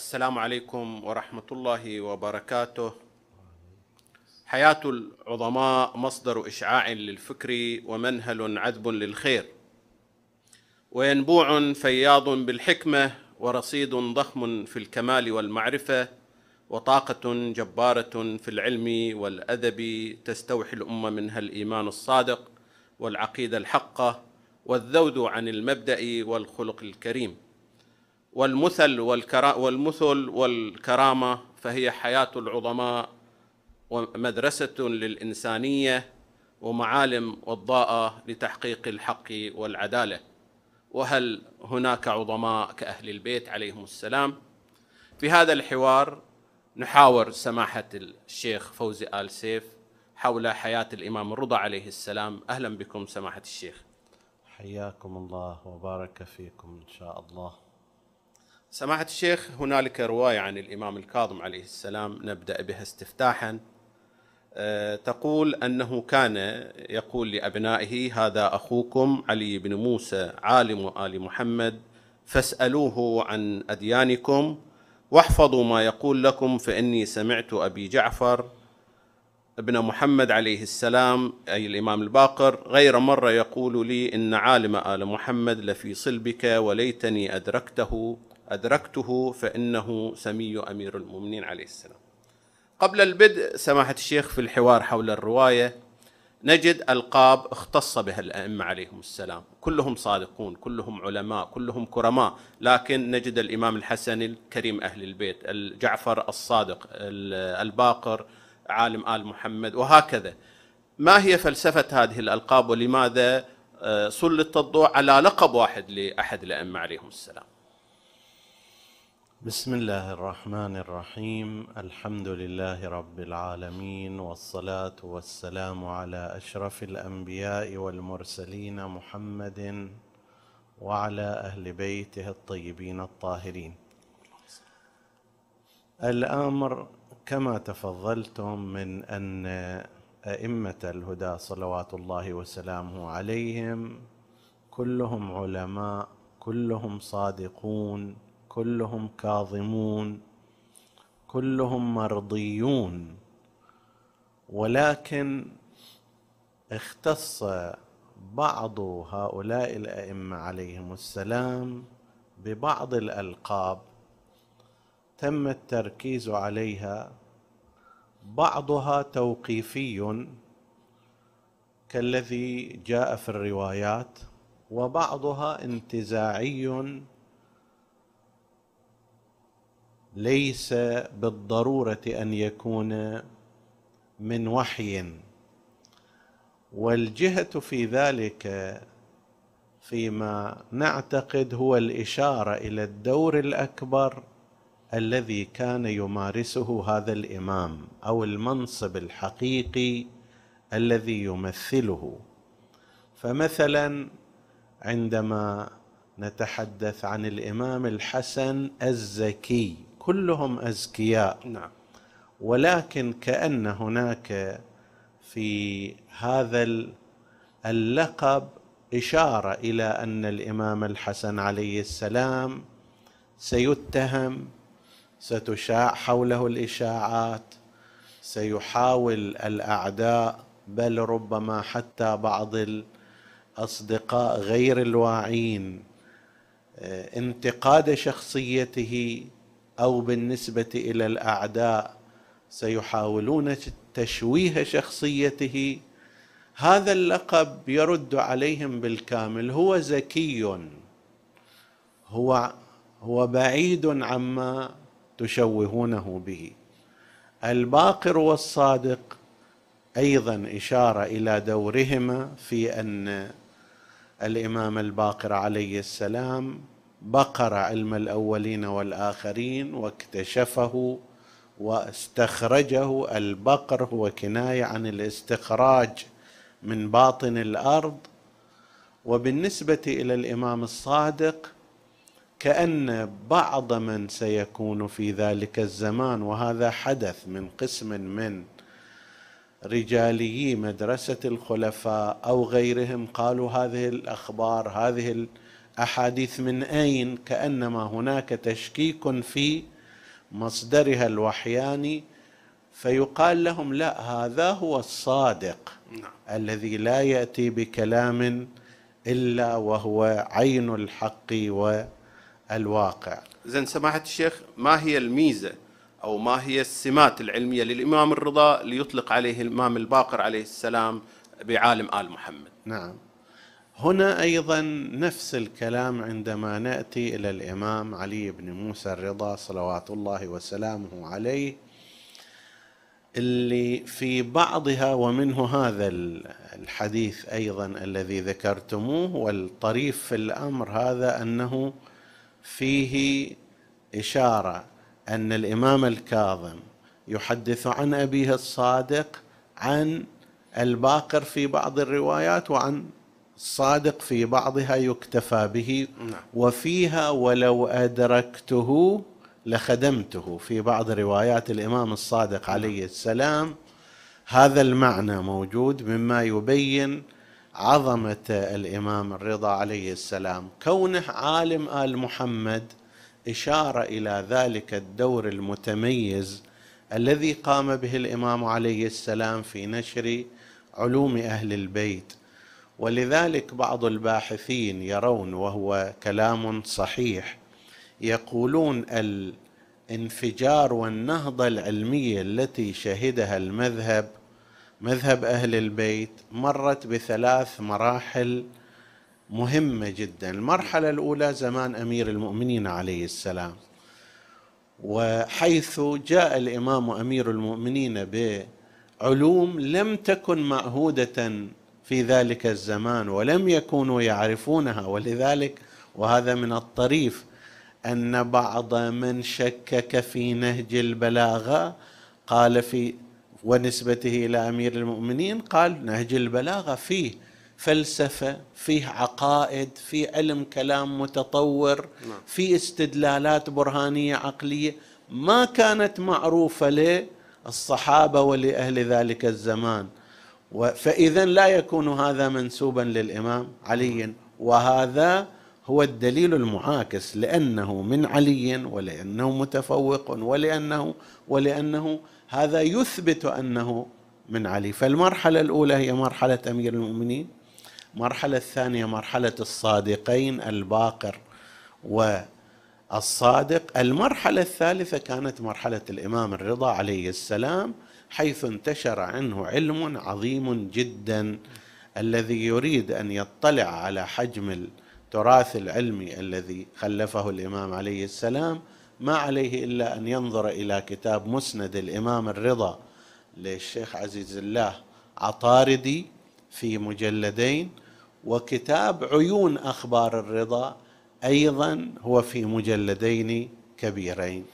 السلام عليكم ورحمة الله وبركاته. حياة العظماء مصدر إشعاع للفكر ومنهل عذب للخير. وينبوع فياض بالحكمة ورصيد ضخم في الكمال والمعرفة وطاقة جبارة في العلم والأدب تستوحي الأمة منها الإيمان الصادق والعقيدة الحقة والذود عن المبدأ والخلق الكريم. والمثل والمثل والكرامة فهي حياة العظماء ومدرسة للإنسانية ومعالم وضاءة لتحقيق الحق والعدالة. وهل هناك عظماء كأهل البيت عليهم السلام؟ في هذا الحوار نحاور سماحة الشيخ فوزي آل سيف حول حياة الإمام الرضا عليه السلام. أهلا بكم سماحة الشيخ. حياكم الله وبارك فيكم إن شاء الله. سماحة الشيخ هنالك رواية عن الإمام الكاظم عليه السلام نبدأ بها استفتاحا. أه تقول أنه كان يقول لأبنائه هذا أخوكم علي بن موسى عالم آل محمد فاسألوه عن أديانكم واحفظوا ما يقول لكم فإني سمعت أبي جعفر ابن محمد عليه السلام أي الإمام الباقر غير مرة يقول لي إن عالم آل محمد لفي صلبك وليتني أدركته أدركته فإنه سمي أمير المؤمنين عليه السلام. قبل البدء سماحة الشيخ في الحوار حول الرواية نجد ألقاب اختص بها الأئمة عليهم السلام. كلهم صادقون كلهم علماء كلهم كرماء. لكن نجد الإمام الحسن الكريم أهل البيت الجعفر الصادق الباقر عالم آل محمد وهكذا. ما هي فلسفة هذه الألقاب ولماذا سلط الضوء على لقب واحد لأحد الأئمة عليهم السلام؟ بسم الله الرحمن الرحيم. الحمد لله رب العالمين والصلاة والسلام على أشرف الأنبياء والمرسلين محمد وعلى أهل بيته الطيبين الطاهرين. الأمر كما تفضلتم من أن أئمة الهدى صلوات الله وسلامه عليهم كلهم علماء كلهم صادقون كلهم كاظمون كلهم مرضيون. ولكن اختص بعض هؤلاء الأئمة عليهم السلام ببعض الألقاب. تم التركيز عليها. بعضها توقيفي كالذي جاء في الروايات وبعضها انتزاعي ليس بالضرورة أن يكون من وحي. والجهة في ذلك فيما نعتقد هو الإشارة إلى الدور الأكبر الذي كان يمارسه هذا الإمام أو المنصب الحقيقي الذي يمثله. فمثلا عندما نتحدث عن الإمام الحسن الزكي كلهم أزكياء. نعم. ولكن كأن هناك في هذا اللقب إشارة إلى أن الإمام الحسن عليه السلام سيتهم ستشاع حوله الإشاعات سيحاول الأعداء بل ربما حتى بعض الأصدقاء غير الواعين انتقاد شخصيته أو بالنسبة إلى الأعداء سيحاولون تشويه شخصيته. هذا اللقب يرد عليهم بالكامل. هو زكي. هو هو بعيد عما تشوهونه به. الباقر والصادق أيضا إشارة إلى دورهما في أن الإمام الباقر عليه السلام بقر علم الأولين والآخرين واكتشفه واستخرجه البقر هو كناية عن الاستخراج من باطن الأرض. وبالنسبة إلى الإمام الصادق كأن بعض من سيكون في ذلك الزمان وهذا حدث من قسم من رجالي مدرسة الخلفاء أو غيرهم قالوا هذه الأخبار هذه الاحاديث من أين؟ كأنما هناك تشكيك في مصدرها الوحياني فيقال لهم لا هذا هو الصادق نعم. الذي لا يأتي بكلام إلا وهو عين الحق والواقع. زين سماحة الشيخ ما هي الميزة أو ما هي السمات العلمية للإمام الرضا ليطلق عليه الإمام الباقر عليه السلام بعالم آل محمد؟ نعم. هنا أيضا نفس الكلام عندما نأتي إلى الإمام علي بن موسى الرضا صلوات الله وسلامه عليه اللي في بعضها ومنه هذا الحديث أيضا الذي ذكرتموه والطريف في الأمر هذا أنه فيه إشارة أن الإمام الكاظم يحدث عن أبيه الصادق عن الباقر في بعض الروايات وعن الصادق في بعضها يكتفى به. نعم. وفيها ولو أدركته لخدمته. في بعض روايات الإمام الصادق عليه السلام هذا المعنى موجود مما يبين عظمة الإمام الرضا عليه السلام. كونه عالم آل محمد اشاره إلى ذلك الدور المتميز الذي قام به الإمام عليه السلام في نشر علوم أهل البيت. ولذلك بعض الباحثين يرون وهو كلام صحيح يقولون الانفجار والنهضة العلمية التي شهدها المذهب مذهب أهل البيت مرت بثلاث مراحل مهمة جدا. المرحلة الأولى زمان أمير المؤمنين عليه السلام وحيث جاء الإمام أمير المؤمنين بعلوم لم تكن معهوده في ذلك الزمان ولم يكونوا يعرفونها ولذلك وهذا من الطريف أن بعض من شكك في نهج البلاغه قال في ونسبته إلى أمير المؤمنين قال نهج البلاغه فيه فلسفة فيه عقائد فيه علم كلام متطور نعم. في استدلالات برهانية عقلية ما كانت معروفة للصحابة ولأهل ذلك الزمان فاذا لا يكون هذا منسوبا للإمام علي وهذا هو الدليل المعاكس لأنه من علي ولأنه متفوق ولأنه ولأنه هذا يثبت أنه من علي. فالمرحلة الأولى هي مرحلة أمير المؤمنين المرحله الثانية مرحلة الصادقين الباقر والصادق. المرحلة الثالثة كانت مرحلة الإمام الرضا عليه السلام حيث انتشر عنه علم عظيم جدا الذي يريد أن يطلع على حجم التراث العلمي الذي خلفه الإمام عليه السلام. ما عليه إلا أن ينظر إلى كتاب مسند الإمام الرضا للشيخ عزيز الله عطاردي في مجلدين وكتاب عيون أخبار الرضا أيضا هو في مجلدين كبيرين.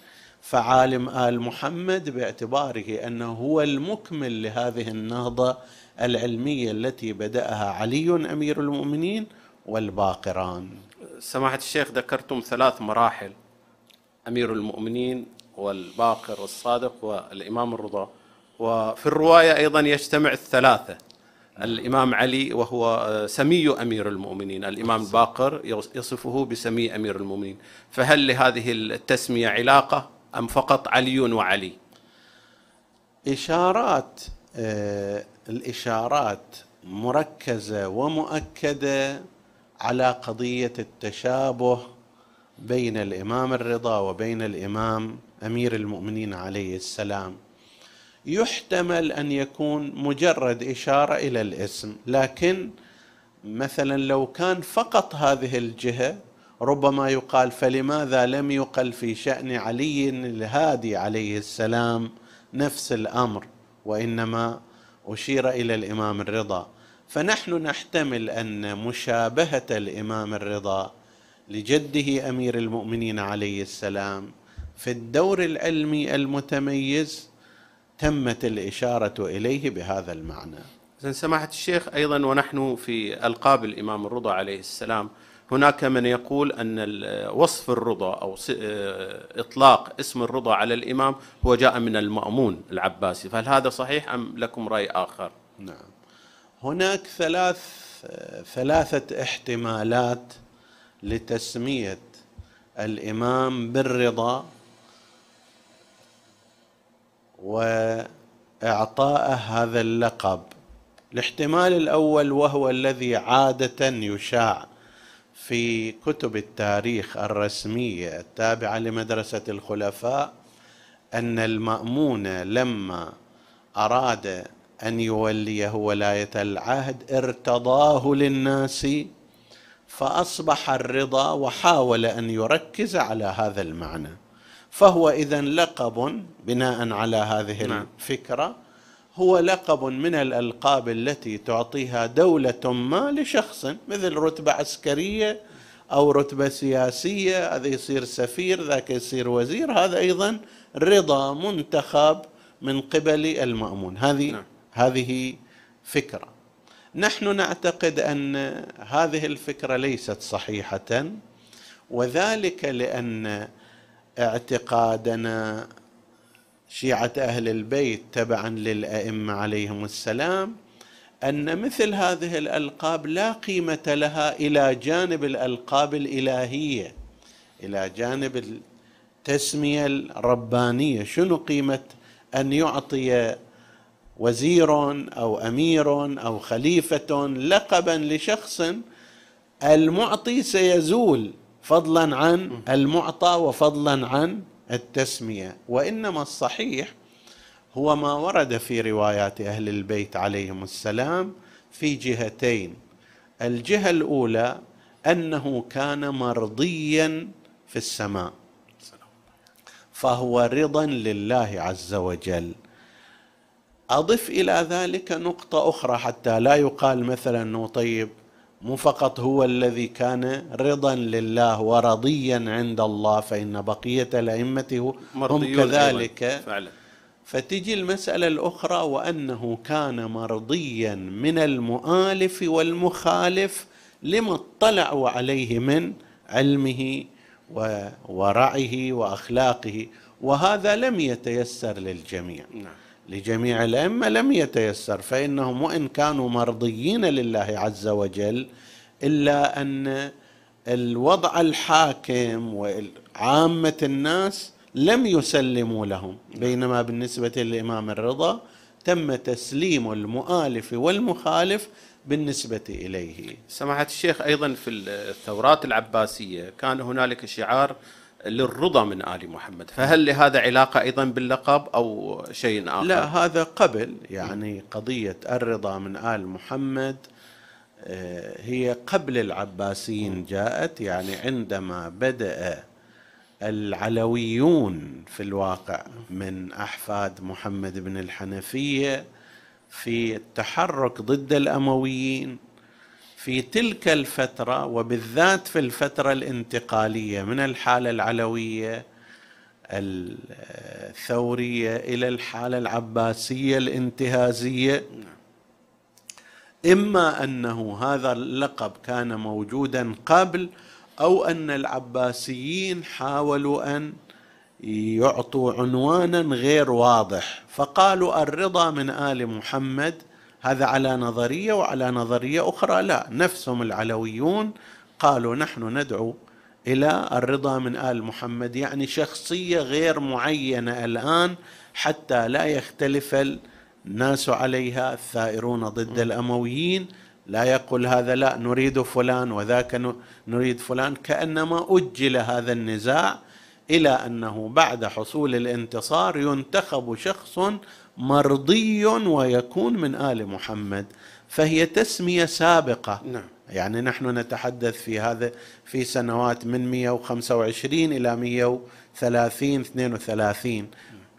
فعالم آل محمد باعتباره أنه هو المكمل لهذه النهضة العلمية التي بدأها علي أمير المؤمنين والباقران. سماحة الشيخ ذكرتم ثلاث مراحل أمير المؤمنين والباقر والصادق والإمام الرضا. وفي الرواية أيضا يجتمع الثلاثة الإمام علي وهو سمي أمير المؤمنين، الإمام الباقر يصفه بسمي أمير المؤمنين، فهل لهذه التسمية علاقة؟ أم فقط علي وعلي؟ إشارات آه الإشارات مركزة ومؤكدة على قضية التشابه بين الإمام الرضا وبين الإمام أمير المؤمنين عليه السلام. يحتمل أن يكون مجرد إشارة إلى الاسم لكن مثلا لو كان فقط هذه الجهة ربما يقال فلماذا لم يقل في شأن علي الهادي عليه السلام نفس الأمر وإنما أشير إلى الإمام الرضا فنحن نحتمل أن مشابهة الإمام الرضا لجده أمير المؤمنين عليه السلام في الدور العلمي المتميز تمت الإشارة إليه بهذا المعنى. سماحة الشيخ أيضا ونحن في ألقاب الإمام الرضا عليه السلام هناك من يقول أن وصف الرضا أو إطلاق اسم الرضا على الإمام هو جاء من المأمون العباسي. فهل هذا صحيح أم لكم رأي آخر؟ نعم. هناك ثلاث ثلاثة احتمالات لتسمية الإمام بالرضا واعطاءه هذا اللقب. الاحتمال الأول وهو الذي عادة يشاع في كتب التاريخ الرسمية التابعة لمدرسة الخلفاء أن المأمون لما أراد أن يوليه ولاية العهد ارتضاه للناس فأصبح الرضا وحاول أن يركز على هذا المعنى فهو اذا لقب بناء على هذه نعم. الفكرة هو لقب من الألقاب التي تعطيها دولة ما لشخص مثل رتبة عسكرية أو رتبة سياسية هذا يصير سفير ذاك يصير وزير هذا أيضا رضا منتخب من قبل المأمون هذه نعم. هذه فكرة نحن نعتقد أن هذه الفكرة ليست صحيحة وذلك لأن اعتقادنا شيعة أهل البيت تبعا للأئمة عليهم السلام أن مثل هذه الألقاب لا قيمة لها إلى جانب الألقاب الإلهية إلى جانب التسمية الربانية. شنو قيمة أن يعطي وزير أو أمير أو خليفة لقبا لشخص المعطي سيزول فضلا عن المعطى وفضلا عن التسمية. وإنما الصحيح هو ما ورد في روايات أهل البيت عليهم السلام في جهتين. الجهة الأولى أنه كان مرضيا في السماء فهو رضا لله عز وجل. أضف إلى ذلك نقطة أخرى حتى لا يقال مثلا إنه طيب مو فقط هو الذي كان رضا لله ورضيا عند الله فإن بقية الأئمة هم كذلك. فعلا. فتجي المسألة الأخرى وأنه كان مرضيا من المؤالف والمخالف لما اطلعوا عليه من علمه وورعه وأخلاقه وهذا لم يتيسر للجميع. نعم. لجميع الأئمة لم يتيسر فإنهم وإن كانوا مرضيين لله عز وجل إلا أن الوضع الحاكم وعامة الناس لم يسلموا لهم بينما بالنسبة للإمام الرضا تم تسليم المؤالف والمخالف بالنسبة إليه. سماحة الشيخ أيضا في الثورات العباسية كان هنالك شعار للرضا من آل محمد، فهل لهذا علاقة أيضا باللقب أو شيء آخر؟ لا هذا قبل يعني قضية الرضا من آل محمد آه، هي قبل العباسيين جاءت يعني عندما بدأ العلويون في الواقع من أحفاد محمد بن الحنفية في التحرك ضد الأمويين في تلك الفترة وبالذات في الفترة الانتقالية من الحالة العلوية الثورية إلى الحالة العباسية الانتهازية إما أنه هذا اللقب كان موجودا قبل أو أن العباسيين حاولوا أن يعطوا عنوانا غير واضح. فقالوا الرضا من آل محمد هذا على نظرية وعلى نظرية أخرى. لا نفسهم العلويون قالوا نحن ندعو إلى الرضا من آل محمد يعني شخصية غير معينة الآن حتى لا يختلف الناس عليها الثائرون ضد الأمويين. لا يقول هذا لا نريد فلان وذاك نريد فلان. كأنما أجل هذا النزاع إلى أنه بعد حصول الانتصار ينتخب شخص مرضي ويكون من آل محمد فهي تسمية سابقة نعم. يعني نحن نتحدث في هذا في سنوات من 125 إلى 130 32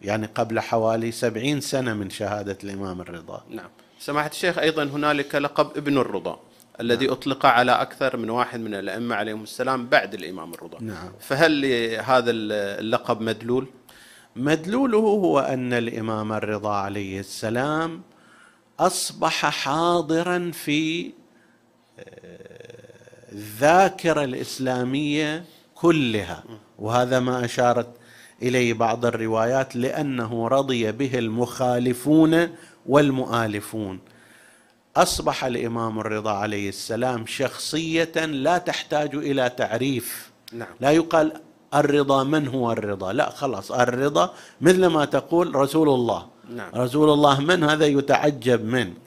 يعني قبل حوالي 70 سنة من شهادة الإمام الرضا نعم سماحة الشيخ أيضا هنالك لقب ابن الرضا الذي نعم. أطلق على أكثر من واحد من الأئمة عليهم السلام بعد الإمام الرضا نعم. فهل هذا اللقب مدلول؟ مدلوله هو أن الإمام الرضا عليه السلام أصبح حاضرا في آه، الذاكرة الإسلامية كلها. وهذا ما أشارت إليه بعض الروايات لأنه رضي به المخالفون والمؤالفون. أصبح الإمام الرضا عليه السلام شخصية لا تحتاج إلى تعريف. نعم. لا يقال الرضا من هو الرضا؟ لا خلاص الرضا مثل ما تقول رسول الله. نعم. رسول الله من؟ هذا يتعجب منك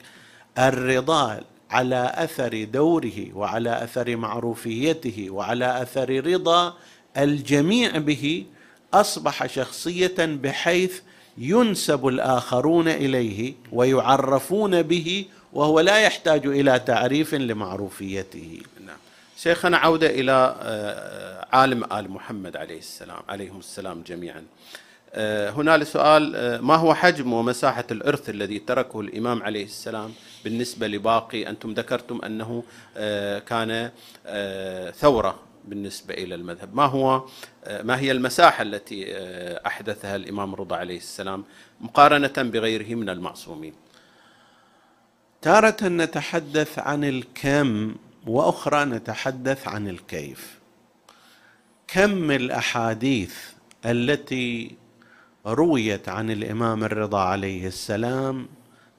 الرضا على أثر دوره وعلى أثر معروفيته وعلى أثر رضا الجميع به أصبح شخصية بحيث ينسب الآخرون إليه ويعرفون به وهو لا يحتاج إلى تعريف لمعروفيته. نعم. شيخنا عودة إلى آه، عالم آل محمد عليه السلام عليهم السلام جميعا. آه، هنا سؤال آه، ما هو حجم ومساحة الإرث الذي تركه الإمام عليه السلام بالنسبة لباقي؟ أنتم ذكرتم أنه كان ثورة بالنسبة إلى المذهب. ما هو ما هي المساحة التي أحدثها الإمام رضا عليه السلام مقارنة بغيره من المعصومين؟ تارة نتحدث عن الكم وأخرى نتحدث عن الكيف. كم الأحاديث التي رويت عن الإمام الرضا عليه السلام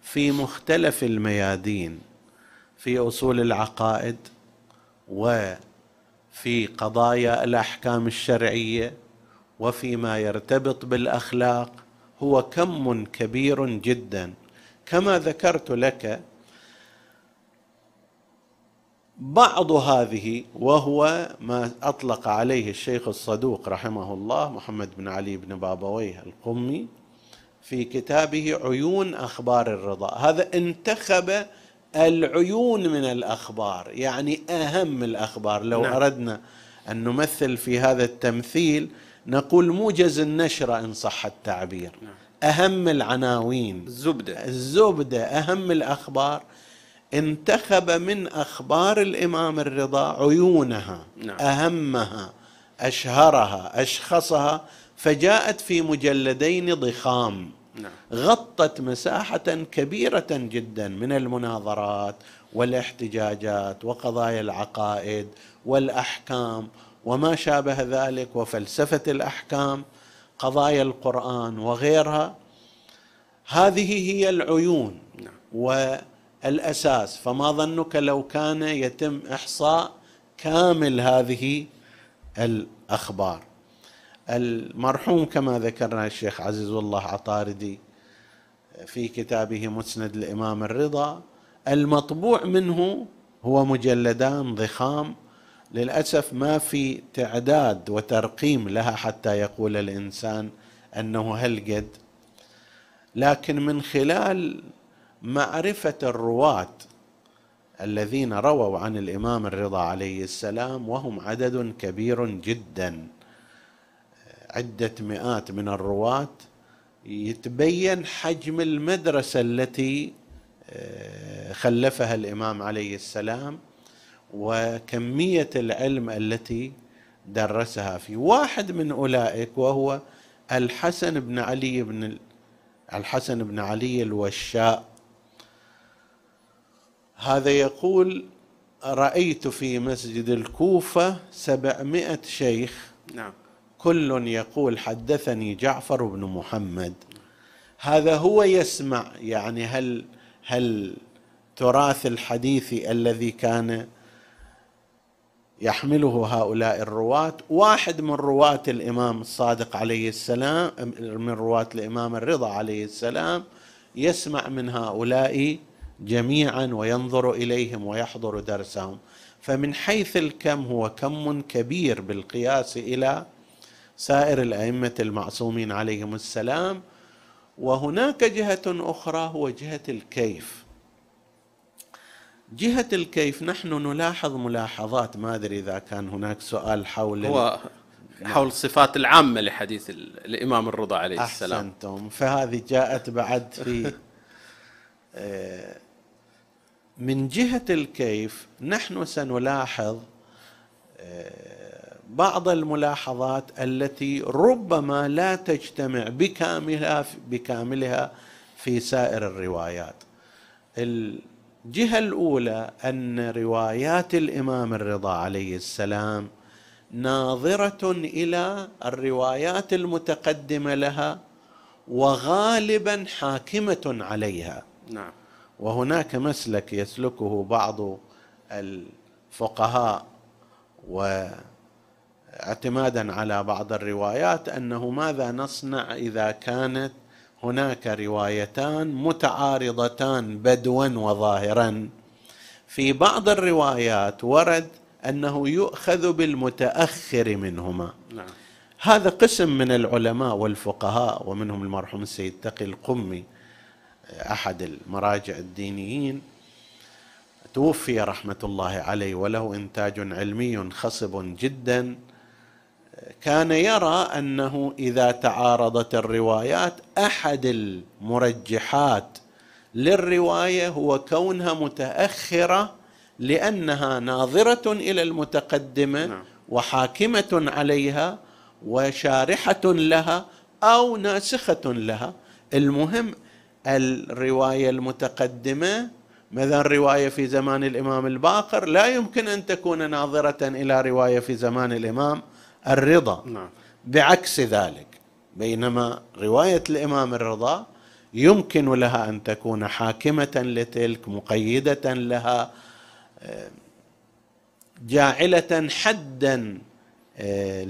في مختلف الميادين في أصول العقائد وفي قضايا الأحكام الشرعية وفيما يرتبط بالأخلاق هو كم كبير جدا. كما ذكرت لك بعض هذه وهو ما أطلق عليه الشيخ الصدوق رحمه الله محمد بن علي بن بابويه القمي في كتابه عيون أخبار الرضا. هذا انتخب العيون من الأخبار يعني أهم الأخبار. لو نعم. أردنا أن نمثل في هذا التمثيل نقول موجز النشره إن صح التعبير. نعم. أهم العناوين. الزبدة. الزبدة أهم الأخبار. انتخب من أخبار الإمام الرضا عيونها نعم. أهمها أشهرها أشخصها فجاءت في مجلدين ضخام نعم. غطت مساحة كبيرة جدا من المناظرات والاحتجاجات وقضايا العقائد والأحكام وما شابه ذلك وفلسفة الأحكام قضايا القرآن وغيرها هذه هي العيون نعم. الأساس. فما ظنك لو كان يتم إحصاء كامل هذه الأخبار. المرحوم كما ذكرنا الشيخ عزيز الله عطاردي في كتابه مسند الامام الرضا المطبوع منه هو مجلدان ضخام. للأسف ما في تعداد وترقيم لها حتى يقول الإنسان أنه هل قد لكن من خلال معرفة الرواة الذين رووا عن الإمام الرضا عليه السلام وهم عدد كبير جدا. عدة مئات من الرواة يتبين حجم المدرسة التي آه، خلفها الإمام عليه السلام وكمية العلم التي درسها في واحد من أولئك وهو الحسن بن علي بن الحسن بن علي الوشاء. هذا يقول رأيت في مسجد الكوفة سبعمائة شيخ. نعم. كل يقول حدثني جعفر بن محمد. هذا هو يسمع يعني هل هل تراث الحديث الذي كان يحمله هؤلاء الرواة؟ واحد من رواة الإمام الصادق عليه السلام من رواة الإمام الرضا عليه السلام يسمع من هؤلاء جميعا وينظر إليهم ويحضر درسهم. فمن حيث الكم هو كم كبير بالقياس إلى سائر الأئمة المعصومين عليهم السلام. وهناك جهة أخرى هو جهة الكيف. جهة الكيف نحن نلاحظ ملاحظات ما أدري إذا كان هناك سؤال حول هو حول الصفات العامة لحديث الإمام الرضا عليه السلام. أحسنتم. فهذه جاءت بعد في من جهة الكيف نحن سنلاحظ آه، بعض الملاحظات التي ربما لا تجتمع بكاملها بكاملها في سائر الروايات. الجهة الأولى أن روايات الإمام الرضا عليه السلام ناظرة إلى الروايات المتقدمة لها وغالبا حاكمة عليها. نعم. وهناك مسلك يسلكه بعض الفقهاء اعتمادا على بعض الروايات أنه ماذا نصنع إذا كانت هناك روايتان متعارضتان بدوا وظاهرا في بعض الروايات ورد أنه يؤخذ بالمتأخر منهما نعم. هذا قسم من العلماء والفقهاء ومنهم المرحوم السيد تقي القمي أحد المراجع الدينيين توفي رحمة الله عليه وله إنتاج علمي خصب جدا كان يرى أنه إذا تعارضت الروايات أحد المرجحات للرواية هو كونها متأخرة لأنها ناظرة إلى المتقدمة نعم. وحاكمة عليها وشارحة لها أو ناسخة لها المهم الرواية المتقدمة مثلا رواية في زمان الإمام الباقر لا يمكن أن تكون ناظرة إلى رواية في زمان الإمام الرضا نعم. بعكس ذلك بينما رواية الإمام الرضا يمكن لها أن تكون حاكمة لتلك مقيدة لها آه، جاعلة حدا آه،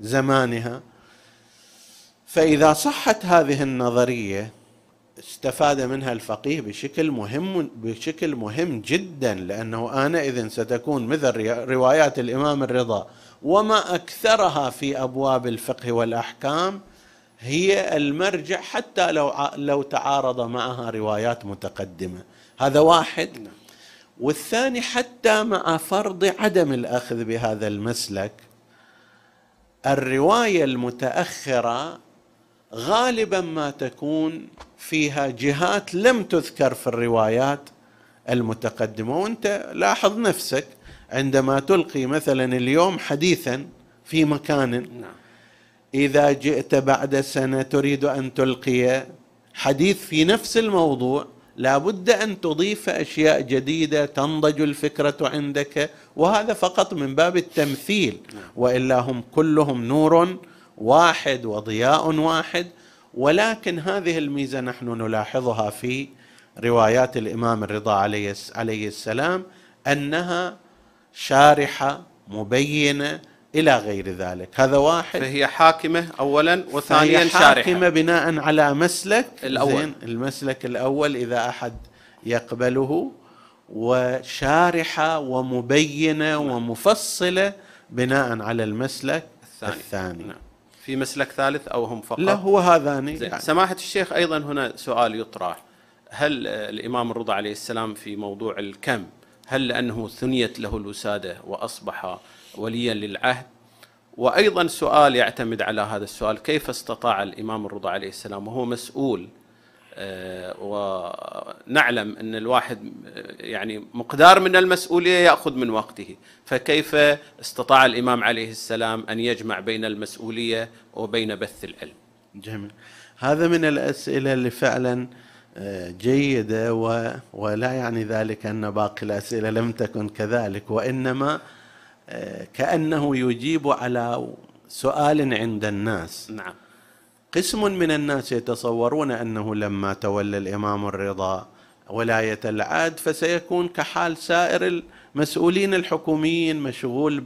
لزمانها فإذا صحت هذه النظرية استفاد منها الفقيه بشكل مهم بشكل مهم جدا لأنه آنئذ ستكون مثل روايات الإمام الرضا. وما أكثرها في أبواب الفقه والأحكام هي المرجع حتى لو لو تعارض معها روايات متقدمة. هذا واحد. نعم. والثاني حتى مع فرض عدم الأخذ بهذا المسلك الرواية المتأخرة غالبا ما تكون فيها جهات لم تذكر في الروايات المتقدمة وانت لاحظ نفسك عندما تلقي مثلا اليوم حديثا في مكان نعم. إذا جئت بعد سنة تريد أن تلقي حديث في نفس الموضوع لابد أن تضيف أشياء جديدة تنضج الفكرة عندك وهذا فقط من باب التمثيل نعم. وإلا هم كلهم نور واحد وضياء واحد ولكن هذه الميزة نحن نلاحظها في روايات الإمام الرضا عليه السلام أنها شارحة مبينة إلى غير ذلك. هذا واحد فهي حاكمة اولا وثانيا شارحة. حاكمه بناء على مسلك الأول. زين المسلك الأول إذا أحد يقبله وشارحة ومبينة ومفصلة بناء على المسلك الثاني, الثاني. نعم. في مسلك ثالث أو هم فقط؟ لا هو هذان يعني. سماحة الشيخ أيضا هنا سؤال يطرح. هل الإمام الرضا عليه السلام في موضوع الكم هل لأنه ثنيت له الوسادة وأصبح وليا للعهد؟ وأيضا سؤال يعتمد على هذا السؤال كيف استطاع الإمام الرضا عليه السلام وهو مسؤول آه، ونعلم أن الواحد يعني مقدار من المسؤولية يأخذ من وقته. فكيف استطاع الإمام عليه السلام أن يجمع بين المسؤولية وبين بث العلم؟ جميل. هذا من الأسئلة اللي فعلا آه، جيدة ولا يعني ذلك أن باقي الأسئلة لم تكن كذلك. وإنما كأنه يجيب على سؤال عند الناس. نعم. قسم من الناس يتصورون أنه لما تولى الإمام الرضا ولايه العهد فسيكون كحال سائر المسؤولين الحكوميين مشغول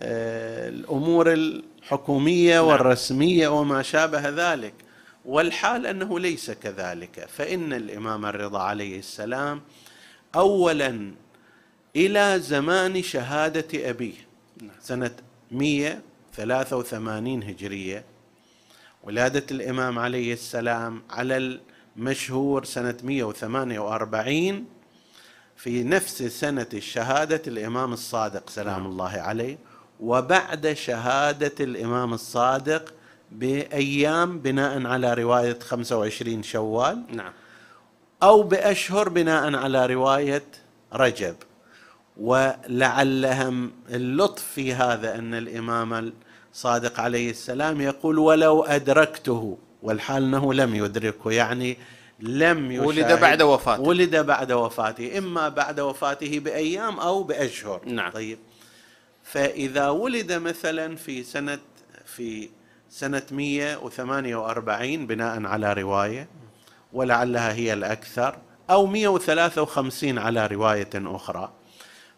بالامور الحكومية نعم. والرسمية وما شابه ذلك. والحال أنه ليس كذلك. فإن الإمام الرضا عليه السلام اولا إلى زمان شهادة أبيه سنة 183 هجرية ولادة الإمام عليه السلام على المشهور سنة 148 في نفس سنة الشهادة الإمام الصادق سلام نعم. الله عليه وبعد شهادة الإمام الصادق بأيام بناء على رواية 25 شوال نعم أو بأشهر بناء على رواية رجب ولعلهم اللطف في هذا أن الإمام الصادق عليه السلام يقول ولو أدركته والحال إنه لم يدركه يعني لم يشاهد ولد بعد وفاته. ولد بعد وفاته إما بعد وفاته بأيام أو بأشهر. نعم. طيب. فإذا ولد مثلا في سنة في سنة 148 بناء على رواية ولعلها هي الأكثر أو 153 على رواية أخرى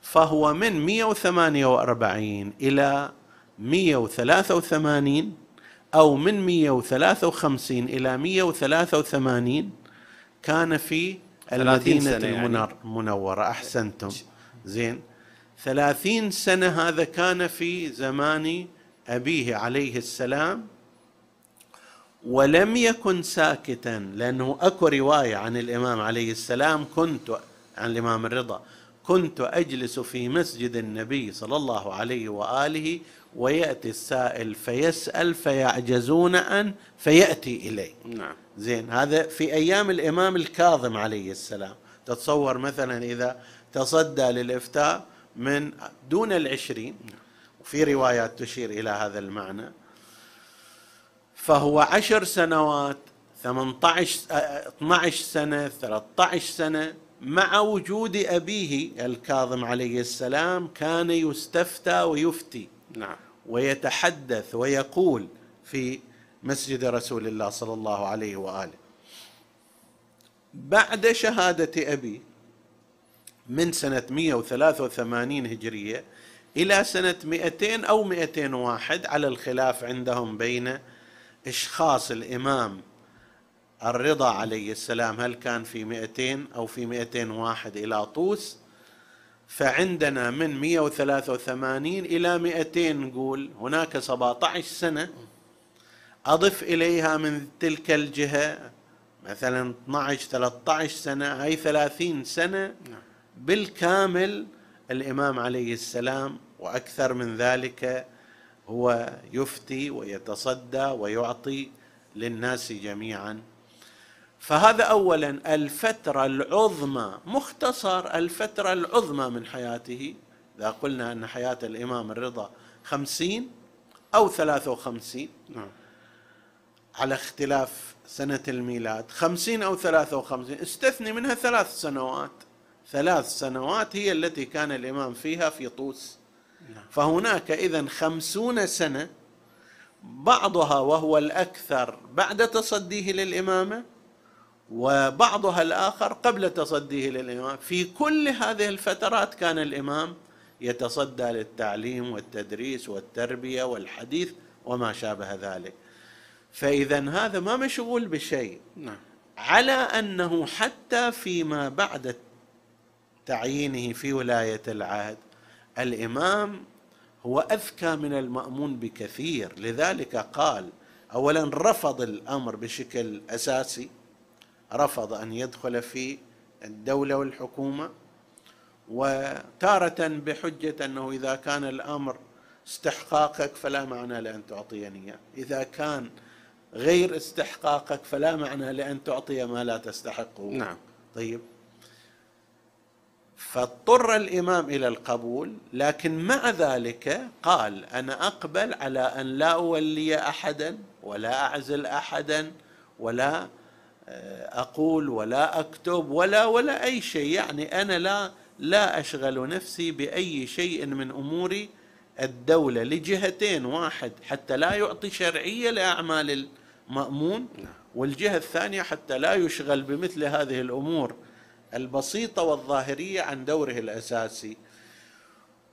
فهو من 148 إلى 183 أو من 153 إلى 183 كان في المدينة يعني. المنورة. أحسنتم. زين. ثلاثين سنة هذا كان في زمان أبيه عليه السلام. ولم يكن ساكتا لأنه أكو رواية عن الإمام عليه السلام. كنت عن الإمام الرضا. كنت أجلس في مسجد النبي صلى الله عليه وآله ويأتي السائل فيسأل فيعجزون أن فيأتي إليه. نعم. زين هذا في أيام الإمام الكاظم عليه السلام. تتصور مثلا إذا تصدى للإفتاء من دون العشرين وفي روايات تشير إلى هذا المعنى فهو عشر سنوات 18 12 سنة 13 سنة مع وجود أبيه الكاظم عليه السلام كان يستفتى ويفتي. نعم. ويتحدث ويقول في مسجد رسول الله صلى الله عليه وآله بعد شهادة أبي من سنة 183 هجرية إلى سنة 200 أو 201 على الخلاف عندهم بين إشخاص الإمام الرضا عليه السلام هل كان في 200 أو في 201 إلى طوس؟ فعندنا من 183 إلى 200 نقول هناك 17 سنة أضف إليها من تلك الجهة مثلا 12 13 سنة هاي 30 سنة بالكامل الإمام عليه السلام وأكثر من ذلك هو يفتي ويتصدى ويعطي للناس جميعا. فهذا اولا الفترة العظمى مختصر الفترة العظمى من حياته إذا قلنا أن حياة الإمام الرضا خمسين أو ثلاثة وخمسين نعم. على اختلاف سنة الميلاد خمسين أو ثلاثة وخمسين استثني منها ثلاث سنوات ثلاث سنوات هي التي كان الإمام فيها في طوس نعم. فهناك إذا خمسون سنة بعضها وهو الأكثر بعد تصديه للإمامة وبعضها الآخر قبل تصديه للإمام. في كل هذه الفترات كان الإمام يتصدى للتعليم والتدريس والتربية والحديث وما شابه ذلك. فإذا هذا ما مشغول بشيء. نعم. على أنه حتى فيما بعد تعيينه في ولاية العهد الإمام هو أذكى من المأمون بكثير. لذلك قال أولا رفض الأمر بشكل أساسي رفض أن يدخل في الدولة والحكومة وتارة بحجة أنه إذا كان الأمر استحقاقك فلا معنى لأن تعطيني إذا كان غير استحقاقك فلا معنى لأن تعطي ما لا تستحقه. نعم. طيب. فاضطر الإمام إلى القبول لكن مع ذلك قال أنا أقبل على أن لا أولي احدا ولا أعزل احدا ولا أقول ولا أكتب ولا ولا أي شيء. يعني أنا لا لا أشغل نفسي بأي شيء من أمور الدولة لجهتين واحد حتى لا يعطي شرعية لأعمال المأمون والجهة الثانية حتى لا يشغل بمثل هذه الأمور البسيطة والظاهرية عن دوره الأساسي.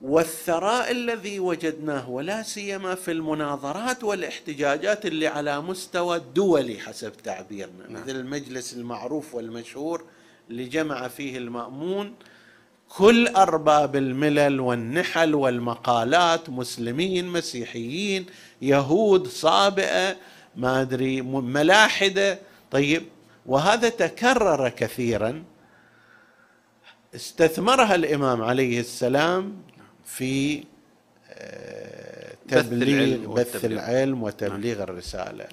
والثراء الذي وجدناه ولا سيما في المناظرات والاحتجاجات اللي على مستوى دولي حسب تعبيرنا. نعم. مثل المجلس المعروف والمشهور اللي جمع فيه المأمون كل أرباب الملل والنحل والمقالات مسلمين مسيحيين يهود صابئة ما أدري ملاحدة. طيب وهذا تكرر كثيرا. استثمرها الإمام عليه السلام في آه، تبليغ بث العلم وتبليغ نعم. الرسالة.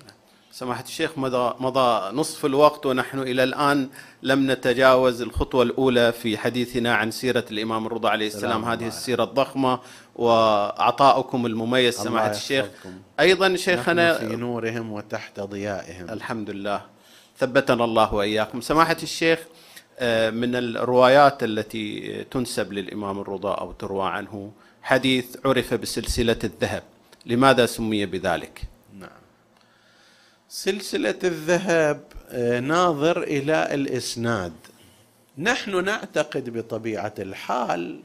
سماحة الشيخ مضى, مضى نصف الوقت ونحن إلى الآن لم نتجاوز الخطوة الأولى في حديثنا عن سيرة الإمام الرضا عليه السلام هذه السيرة الضخمة وعطاؤكم المميز سماحة الشيخ. أيضا شيخنا في نورهم وتحت ضيائهم. الحمد لله. ثبتنا الله وإياكم. سماحة الشيخ من الروايات التي تنسب للإمام الرضا أو تروى عنه حديث عرف بسلسلة الذهب لماذا سمي بذلك؟ نعم سلسلة الذهب آه، ناظر إلى الإسناد نحن نعتقد بطبيعة الحال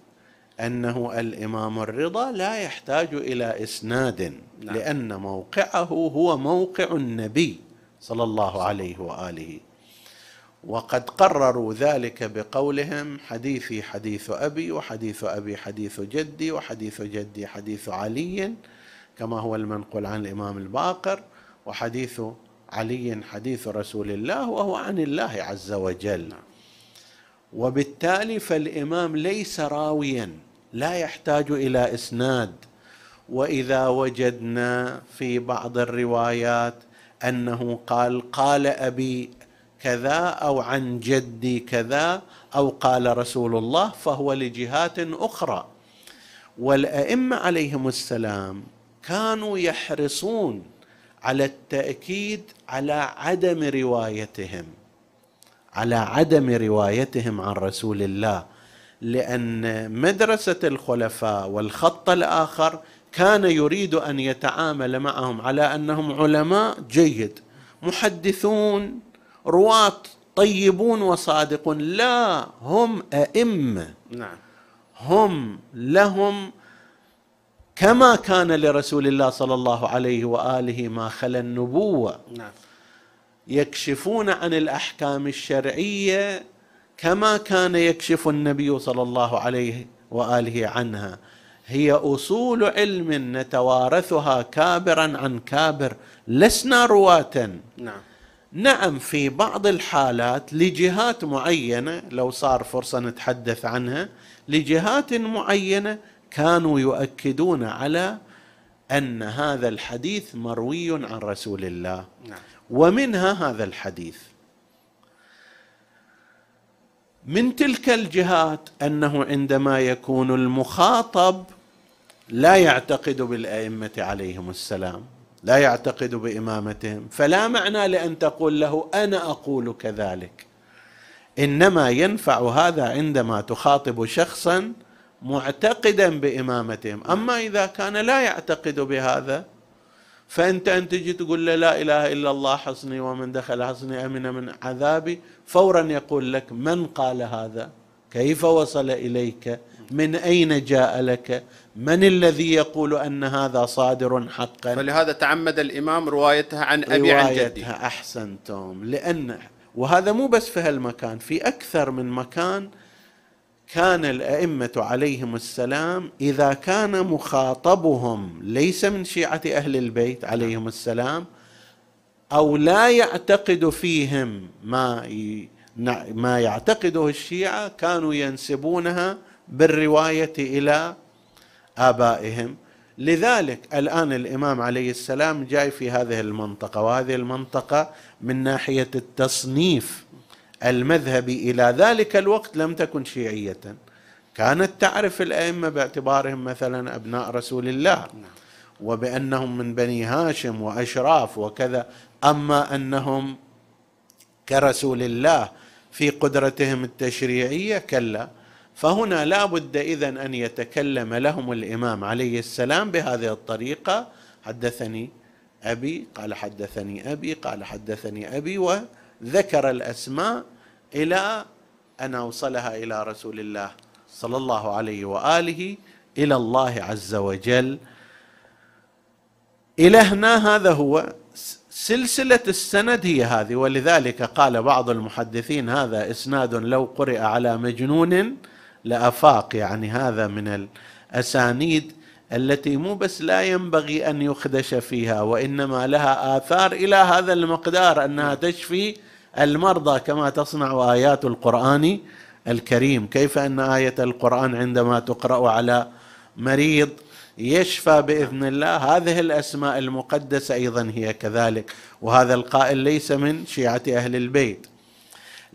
أنه الإمام الرضا لا يحتاج إلى إسناد نعم. لأن موقعه هو موقع النبي صلى الله عليه وآله وقد قرروا ذلك بقولهم حديثي حديث أبي وحديث أبي حديث جدي وحديث جدي حديث علي كما هو المنقول عن الإمام الباقر وحديث علي حديث رسول الله وهو عن الله عز وجل. وبالتالي فالإمام ليس راويا لا يحتاج إلى إسناد. وإذا وجدنا في بعض الروايات أنه قال قال أبي كذا أو عن جدي كذا أو قال رسول الله فهو لجهات أخرى. والأئمة عليهم السلام كانوا يحرصون على التأكيد على عدم روايتهم على عدم روايتهم عن رسول الله لأن مدرسة الخلفاء والخط الآخر كان يريد أن يتعامل معهم على أنهم علماء جيد محدثون رواه طيبون وصادقون لا هم أئمة. نعم. هم لهم كما كان لرسول الله صلى الله عليه وآله ما خلا النبوة. نعم. يكشفون عن الأحكام الشرعية كما كان يكشف النبي صلى الله عليه وآله عنها. هي أصول علم نتوارثها كابرا عن كابر. لسنا رواة. نعم. نعم في بعض الحالات لجهات معينة لو صار فرصة نتحدث عنها لجهات معينة كانوا يؤكدون على أن هذا الحديث مروي عن رسول الله. نعم. ومنها هذا الحديث. من تلك الجهات أنه عندما يكون المخاطب لا يعتقد بالأئمة عليهم السلام. لا يعتقد بإمامتهم. فلا معنى لأن تقول له أنا أقول كذلك. إنما ينفع هذا عندما تخاطب شخصا معتقدا بإمامتهم. أما إذا كان لا يعتقد بهذا فأنت ان تجي تقول له لا إله إلا الله حصني ومن دخل حصني أمن من عذابي فورا يقول لك من قال هذا؟ كيف وصل إليك؟ من أين جاء لك؟ من الذي يقول أن هذا صادر حقا؟ فلهذا تعمد الإمام روايتها عن أبي عن جدي. روايتها أحسنتم لأن وهذا مو بس في هالمكان في أكثر من مكان كان الأئمة عليهم السلام إذا كان مخاطبهم ليس من شيعة أهل البيت عليهم السلام أو لا يعتقد فيهم ما ما يعتقده الشيعة كانوا ينسبونها بالرواية إلى آبائهم. لذلك الآن الإمام عليه السلام جاي في هذه المنطقة وهذه المنطقة من ناحية التصنيف المذهبي. إلى ذلك الوقت لم تكن شيعية. كانت تعرف الأئمة باعتبارهم مثلا أبناء رسول الله وبأنهم من بني هاشم وأشراف وكذا. أما أنهم كرسول الله في قدرتهم التشريعية كلا. فهنا لا بد اذا أن يتكلم لهم الإمام عليه السلام بهذه الطريقة. حدثني أبي قال حدثني أبي قال حدثني أبي وذكر الأسماء إلى أن أوصلها إلى رسول الله صلى الله عليه وآله إلى الله عز وجل. إلى هنا هذا هو سلسلة السند هي هذه ولذلك قال بعض المحدثين هذا إسناد لو قرئ على مجنون لأفاق يعني هذا من الأسانيد التي مو بس لا ينبغي أن يخدش فيها وإنما لها آثار إلى هذا المقدار أنها تشفي المرضى كما تصنع آيات القرآن الكريم. كيف أن آية القرآن عندما تقرأ على مريض يشفى بإذن الله؟ هذه الأسماء المقدسة أيضا هي كذلك وهذا القائل ليس من شيعة أهل البيت.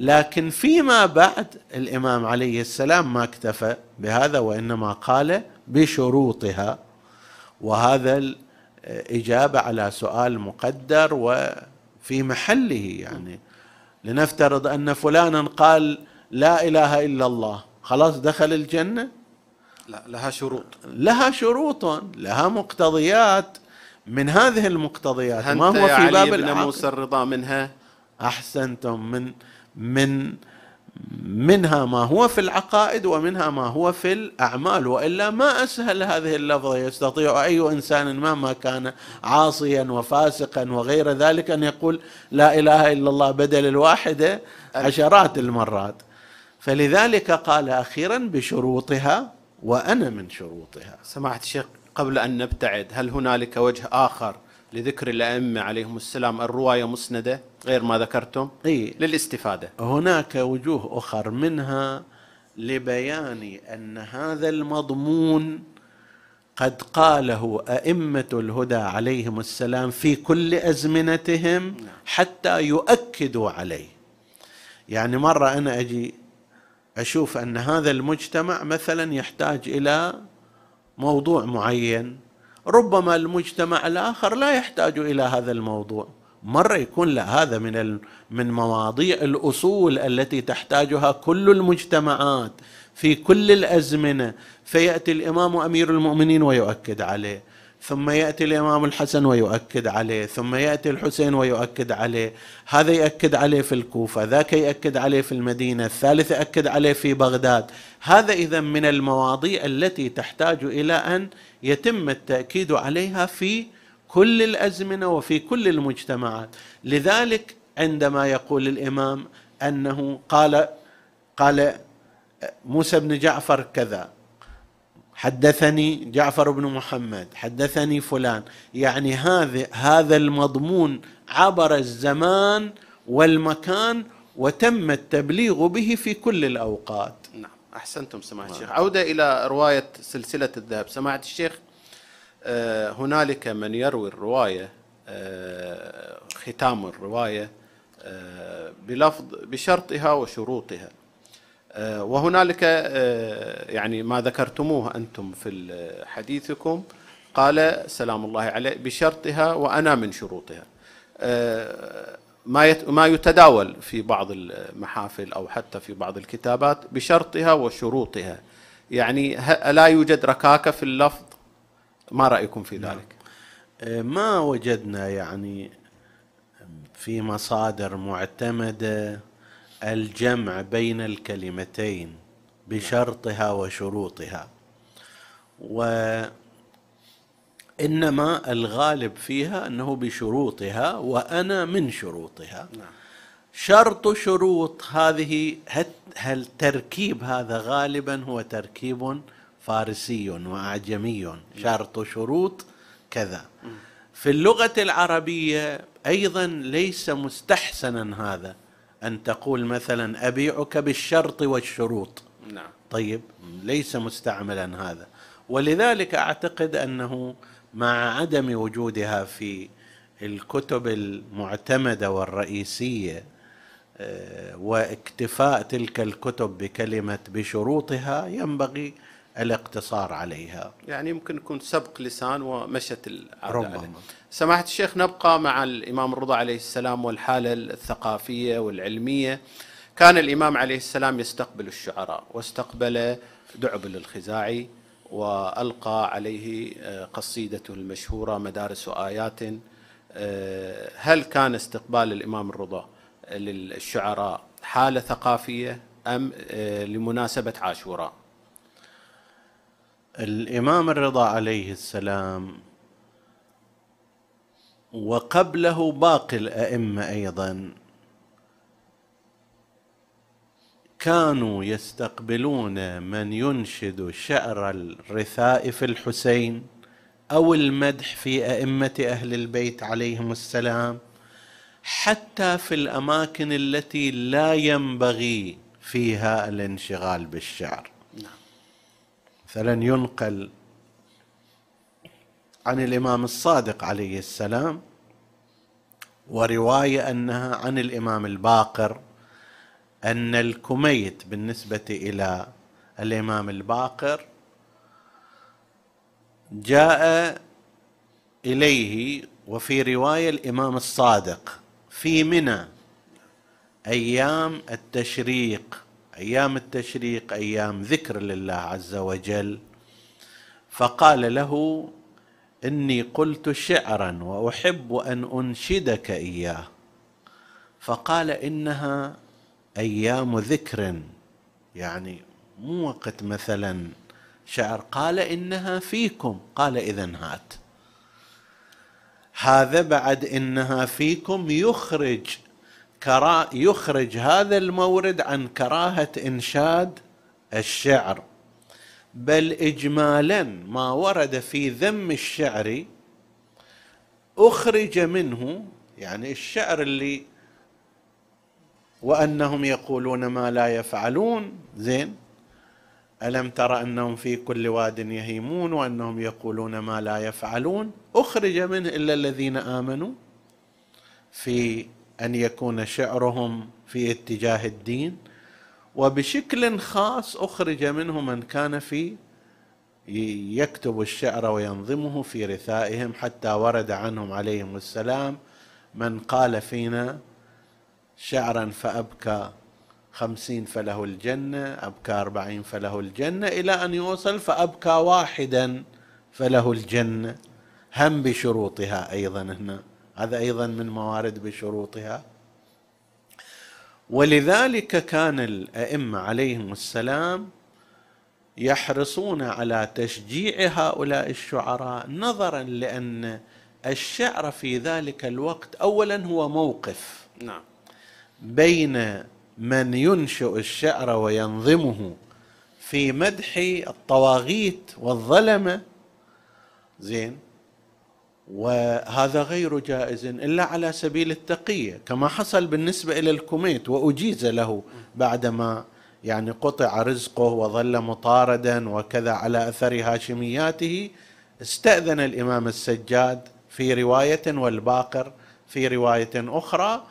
لكن فيما بعد الإمام عليه السلام ما اكتفى بهذا وإنما قال بشروطها وهذا الإجابة على سؤال مقدر وفي محله يعني. لنفترض أن فلانا قال لا إله إلا الله خلاص دخل الجنة؟ لا لها شروط. لها شروط لها مقتضيات. من هذه المقتضيات ما هو في باب العقل؟ موسى الرضا منها؟ أحسنتم من من منها ما هو في العقائد ومنها ما هو في الأعمال وإلا ما أسهل هذه اللفظة يستطيع أي إنسان مهما كان عاصيا وفاسقا وغير ذلك أن يقول لا إله إلا الله بدل الواحدة عشرات المرات. فلذلك قال أخيرا بشروطها وأنا من شروطها. سماحة الشيخ قبل أن نبتعد هل هنالك وجه آخر لذكر الأئمة عليهم السلام الرواية مسندة غير ما ذكرتم إيه؟ للاستفادة. هناك وجوه أخر منها لبيان أن هذا المضمون قد قاله أئمة الهدى عليهم السلام في كل أزمنتهم حتى يؤكدوا عليه. يعني مرة أنا أجي أشوف أن هذا المجتمع مثلا يحتاج إلى موضوع معين ربما المجتمع الآخر لا يحتاج إلى هذا الموضوع. مرة يكون لا هذا من من مواضيع الأصول التي تحتاجها كل المجتمعات في كل الأزمنة. فيأتي الإمام أمير المؤمنين ويؤكد عليه. ثم يأتي الإمام الحسن ويؤكد عليه. ثم يأتي الحسين ويؤكد عليه. هذا يؤكد عليه في الكوفة ذاك يؤكد عليه في المدينة الثالث يؤكد عليه في بغداد. هذا إذا من المواضيع التي تحتاج إلى أن يتم التأكيد عليها في كل الأزمنة وفي كل المجتمعات. لذلك عندما يقول الإمام أنه قال قال موسى بن جعفر كذا حدثني جعفر بن محمد حدثني فلان. يعني هذا هذا المضمون عبر الزمان والمكان وتم التبليغ به في كل الأوقات. نعم. أحسنتم سماحة الشيخ. عودة إلى رواية سلسلة الذهب. سماحة الشيخ آه، هنالك من يروي الرواية آه، ختام الرواية آه، بلفظ بشرطها وشروطها. وهنالك يعني ما ذكرتموه أنتم في حديثكم قال سلام الله عليه بشرطها وأنا من شروطها. ما ما يتداول في بعض المحافل أو حتى في بعض الكتابات بشرطها وشروطها. يعني لا يوجد ركاكة في اللفظ؟ ما رأيكم في ذلك؟ ما وجدنا يعني في مصادر معتمدة الجمع بين الكلمتين بشرطها وشروطها. وانما الغالب فيها أنه بشروطها وأنا من شروطها. نعم. شرط شروط هذه هل تركيب هذا غالبا هو تركيب فارسي وأعجمي. نعم. شرط شروط كذا. في اللغة العربية أيضا ليس مستحسنا هذا أن تقول مثلا أبيعك بالشرط والشروط. نعم. طيب ليس مستعملا هذا. ولذلك أعتقد أنه مع عدم وجودها في الكتب المعتمدة والرئيسية آه، واكتفاء تلك الكتب بكلمة بشروطها ينبغي الاقتصار عليها. يعني يمكن يكون سبق لسان ومشت ربما. سماحة الشيخ نبقى مع الإمام الرضا عليه السلام والحالة الثقافية والعلمية. كان الإمام عليه السلام يستقبل الشعراء واستقبل دعبل الخزاعي. وألقى عليه آه، قصيدته المشهورة مدارس آيات آه، هل كان استقبال الإمام الرضا للشعراء حالة ثقافية أم آه، لمناسبة عاشوراء؟ الإمام الرضا عليه السلام وقبله باقي الأئمة أيضا كانوا يستقبلون من ينشد شعر الرثاء في الحسين أو المدح في أئمة أهل البيت عليهم السلام حتى في الأماكن التي لا ينبغي فيها الانشغال بالشعر. مثلا ينقل عن الإمام الصادق عليه السلام ورواية أنها عن الإمام الباقر أن الكميت بالنسبة إلى الإمام الباقر جاء إليه وفي رواية الإمام الصادق في منى أيام التشريق أيام التشريق أيام ذكر لله عز وجل. فقال له إني قلت شعرا وأحب أن أنشدك إياه. فقال إنها أيام ذكر. يعني مو وقت مثلا شعر قال إنها فيكم قال إذا هات. هذا بعد إنها فيكم يخرج. كرا يخرج هذا المورد عن كراهة إنشاد الشعر. بل اجمالا ما ورد في ذم الشعر أخرج منه يعني الشعر اللي وأنهم يقولون ما لا يفعلون. زين. ألم تر أنهم في كل واد يهيمون وأنهم يقولون ما لا يفعلون؟ أخرج منه إلا الذين آمنوا في أن يكون شعرهم في اتجاه الدين. وبشكل خاص أخرج منه من كان في يكتب الشعر وينظمه في رثائهم حتى ورد عنهم عليهم السلام من قال فينا شعرا فأبكى خمسين فله الجنة أبكى أربعين فله الجنة إلى أن يوصل فأبكى واحدا فله الجنة. هم بشروطها أيضا هنا. هذا أيضا من موارد بشروطها. ولذلك كان الأئمة عليهم السلام يحرصون على تشجيع هؤلاء الشعراء نظرا لأن الشعر في ذلك الوقت أولا هو موقف. نعم. بين من ينشئ الشعر وينظمه في مدح الطواغيت والظلمه زين. وهذا غير جائز إلا على سبيل التقية كما حصل بالنسبة إلى الكوميت وأجيز له بعدما يعني قطع رزقه وظل مطاردا وكذا على أثر هاشمياته. استأذن الإمام السجاد في رواية والباقر في رواية أخرى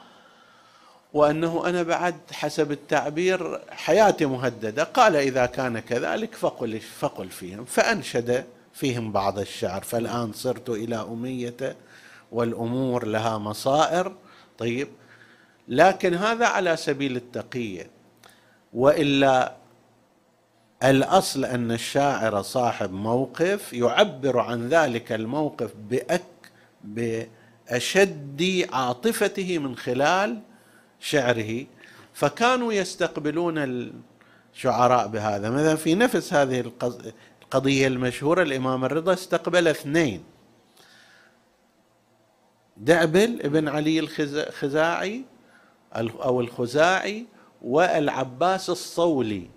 وأنه أنا بعد حسب التعبير حياتي مهددة. قال إذا كان كذلك فقل فقل فيهم. فأنشد فيهم بعض الشعر. فالآن صرت إلى أمية والأمور لها مصائر. طيب لكن هذا على سبيل التقيه وإلا الأصل أن الشاعر صاحب موقف يعبر عن ذلك الموقف بأك بأشد عاطفته من خلال شعره فكانوا يستقبلون الشعراء بهذا. مثلا في نفس هذه القضية المشهورة الإمام الرضا استقبل اثنين. دعبل ابن علي الخزاعي أو الخزاعي والعباس الصولي.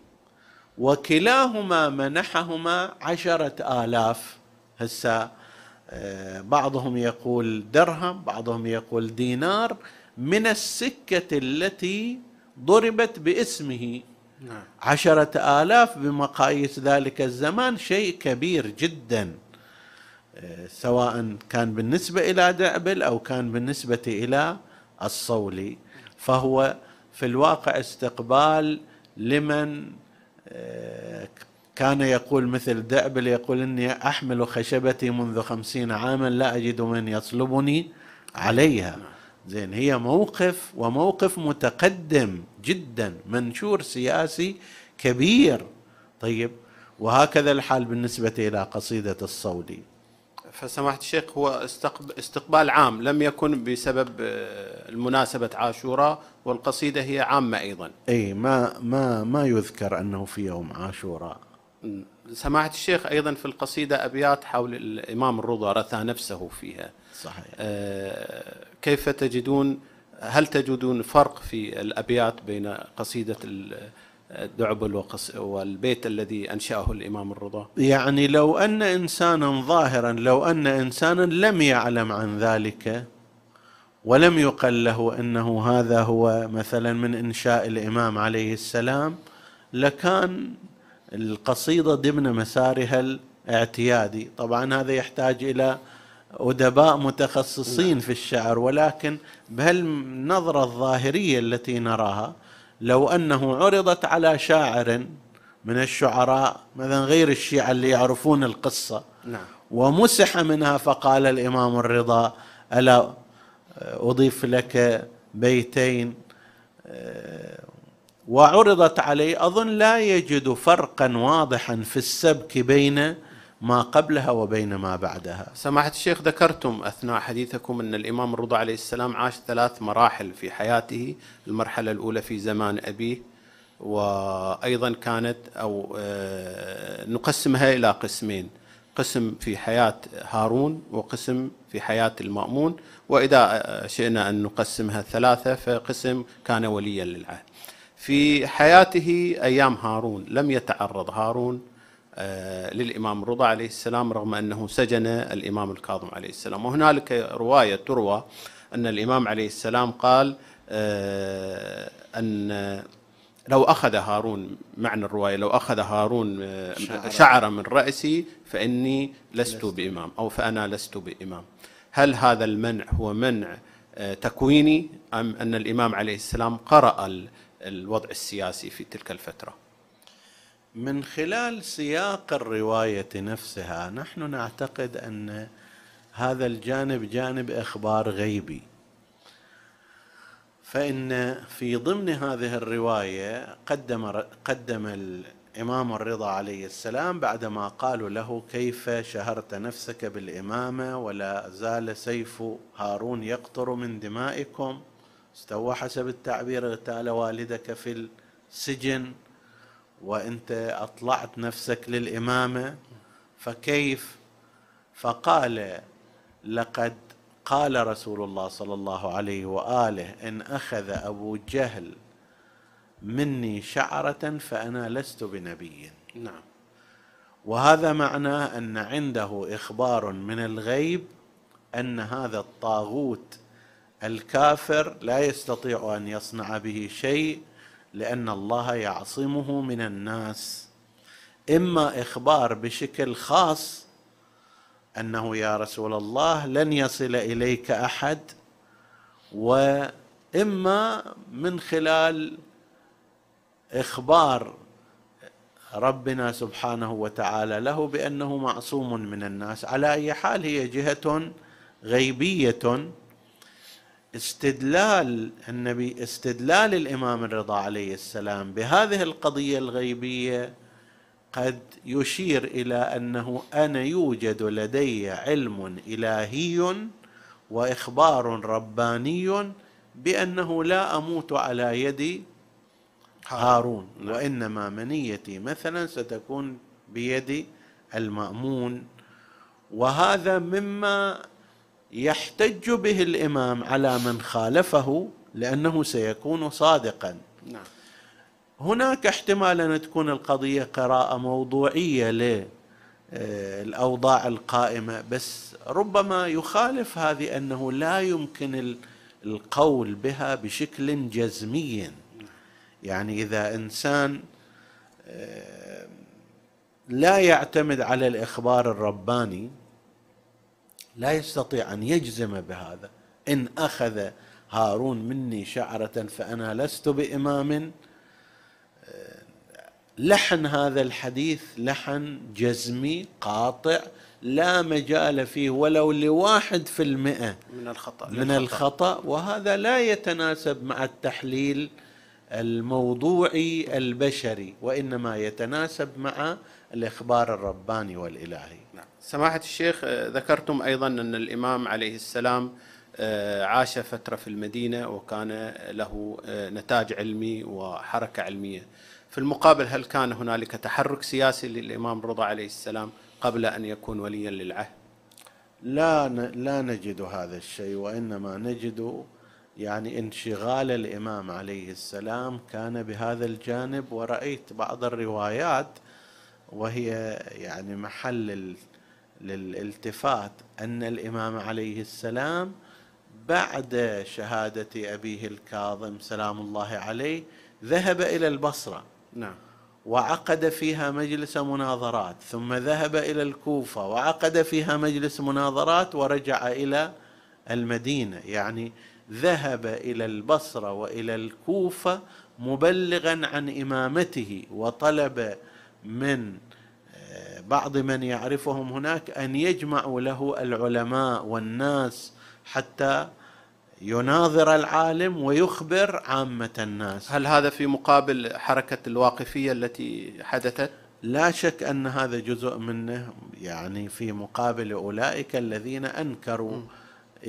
وكلاهما منحهما عشرة آلاف. هسا آه، بعضهم يقول درهم بعضهم يقول دينار. من السكة التي ضربت باسمه نعم. عشرة آلاف بمقاييس ذلك الزمان شيء كبير جدا آه، سواء كان بالنسبة إلى دعبل أو كان بالنسبة إلى الصولي فهو في الواقع استقبال لمن آه، كان يقول مثل دعبل يقول إني أحمل خشبتي منذ خمسين عاما لا أجد من يطلبني عليها نعم. زين هي موقف وموقف متقدم جدا منشور سياسي كبير. طيب وهكذا الحال بالنسبة إلى قصيدة الصولي فسماحة الشيخ هو استقبال عام لم يكن بسبب آه، المناسبة عاشوراء والقصيدة هي عامة أيضا. أي ما ما ما يذكر أنه في يوم عاشوراء. سماحة الشيخ أيضا في القصيدة أبيات حول الإمام الرضا رثى نفسه فيها. صحيح. آه كيف تجدون هل تجدون فرق في الأبيات بين قصيدة الدعبل والبيت الذي أنشأه الإمام الرضا؟ يعني لو أن إنسانا ظاهرا لو أن إنسانا لم يعلم عن ذلك ولم يقل له أنه هذا هو مثلا من إنشاء الإمام عليه السلام لكان القصيدة ضمن مسارها الاعتيادي. طبعا هذا يحتاج إلى أدباء متخصصين في الشعر ولكن بهالنظرة الظاهرية التي نراها لو أنه عرضت على شاعر من الشعراء مثلا غير الشيعة اللي يعرفون القصة نعم. ومسح منها فقال الإمام الرضا ألا أضيف لك بيتين وعرضت عليه أظن لا يجد فرقا واضحا في السبك بين ما قبلها وبين ما بعدها. سماحة الشيخ ذكرتم أثناء حديثكم أن الإمام الرضا عليه السلام عاش ثلاث مراحل في حياته. المرحلة الأولى في زمان أبيه وأيضا كانت أو آه، نقسمها إلى قسمين. قسم في حياة هارون وقسم في حياة المأمون. وإذا شئنا أن نقسمها ثلاثة فقسم كان وليا للعهد. في حياته أيام هارون لم يتعرض هارون آه، للإمام رضا عليه السلام رغم أنه سجن الإمام الكاظم عليه السلام. وهنالك رواية تروى أن الإمام عليه السلام قال آه، أن لو أخذ هارون معنى الرواية لو أخذ هارون آه، شعر من رأسي فإني لست بإمام أو فأنا لست بإمام. هل هذا المنع هو منع تكويني أم أن الإمام عليه السلام قرأ الوضع السياسي في تلك الفترة؟ من خلال سياق الرواية نفسها نحن نعتقد أن هذا الجانب جانب إخبار غيبي. فإن في ضمن هذه الرواية قدم قدم الإمام الرضا عليه السلام بعدما قالوا له كيف شهرت نفسك بالإمامة ولا زال سيف هارون يقطر من دمائكم؟ استوى حسب التعبير اغتال والدك في السجن. وانت اطلعت نفسك للامامة فكيف؟ فقال لقد قال رسول الله صلى الله عليه وآله إن أخذ أبو جهل مني شعرة فأنا لست بنبي. نعم. وهذا معناه أن عنده إخبار من الغيب أن هذا الطاغوت الكافر لا يستطيع أن يصنع به شيء لأن الله يعصمه من الناس. إما إخبار بشكل خاص أنه يا رسول الله لن يصل إليك أحد وإما من خلال إخبار ربنا سبحانه وتعالى له بأنه معصوم من الناس. على أي حال هي جهة غيبية. استدلال النبي استدلال الإمام الرضا عليه السلام بهذه القضية الغيبية قد يشير إلى أنه أنا يوجد لدي علم إلهي وإخبار رباني بأنه لا أموت على يد هارون نعم. وإنما منيتي مثلا ستكون بيد المأمون وهذا مما يحتج به الإمام على من خالفه لأنه سيكون صادقا نعم. هناك احتمال أن تكون القضية قراءة موضوعية للاوضاع القائمة بس ربما يخالف هذه أنه لا يمكن القول بها بشكل جزمي يعني إذا إنسان آه، لا يعتمد على الإخبار الرباني لا يستطيع أن يجزم بهذا. إن أخذ هارون مني شعرة فأنا لست بإمام. لحن هذا الحديث لحن جزمي قاطع لا مجال فيه ولو لواحد في المئة من الخطأ من الخطأ. وهذا لا يتناسب مع التحليل الموضوعي البشري وإنما يتناسب مع الإخبار الرباني والإلهي. نعم. سماحة الشيخ آه، ذكرتم أيضا أن الإمام عليه السلام آه، عاش فترة في المدينة وكان له آه، نتاج علمي وحركة علمية. في المقابل هل كان هنالك تحرك سياسي للإمام رضا عليه السلام قبل أن يكون وليا للعهد؟ لا لا نجد هذا الشيء وإنما نجد يعني انشغال الإمام عليه السلام كان بهذا الجانب. ورأيت بعض الروايات وهي يعني محل للالتفات أن الإمام عليه السلام بعد شهادة أبيه الكاظم سلام الله عليه ذهب إلى البصرة. نعم. وعقد فيها مجلس مناظرات ثم ذهب إلى الكوفة وعقد فيها مجلس مناظرات ورجع إلى المدينة. يعني ذهب إلى البصرة وإلى الكوفة مبلغا عن إمامته وطلب من بعض من يعرفهم هناك أن يجمعوا له العلماء والناس حتى يناظر العالم ويخبر عامة الناس. هل هذا في مقابل حركة الواقفية التي حدثت؟ لا شك أن هذا جزء منه يعني في مقابل أولئك الذين أنكروا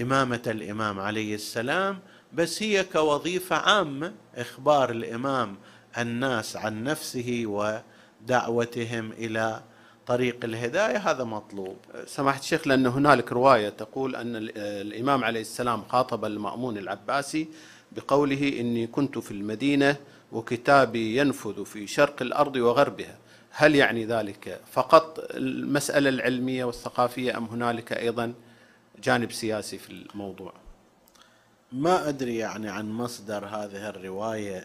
إمامة الإمام عليه السلام بس هي كوظيفة عامة إخبار الإمام الناس عن نفسه ودعوتهم إلى طريق الهداية هذا مطلوب. سماحة الشيخ لأن هنالك رواية تقول أن الإمام عليه السلام خاطب المأمون العباسي بقوله إني كنت في المدينة وكتابي ينفذ في شرق الأرض وغربها هل يعني ذلك فقط المسألة العلمية والثقافية أم هنالك أيضا جانب سياسي في الموضوع ما أدري يعني عن مصدر هذه الرواية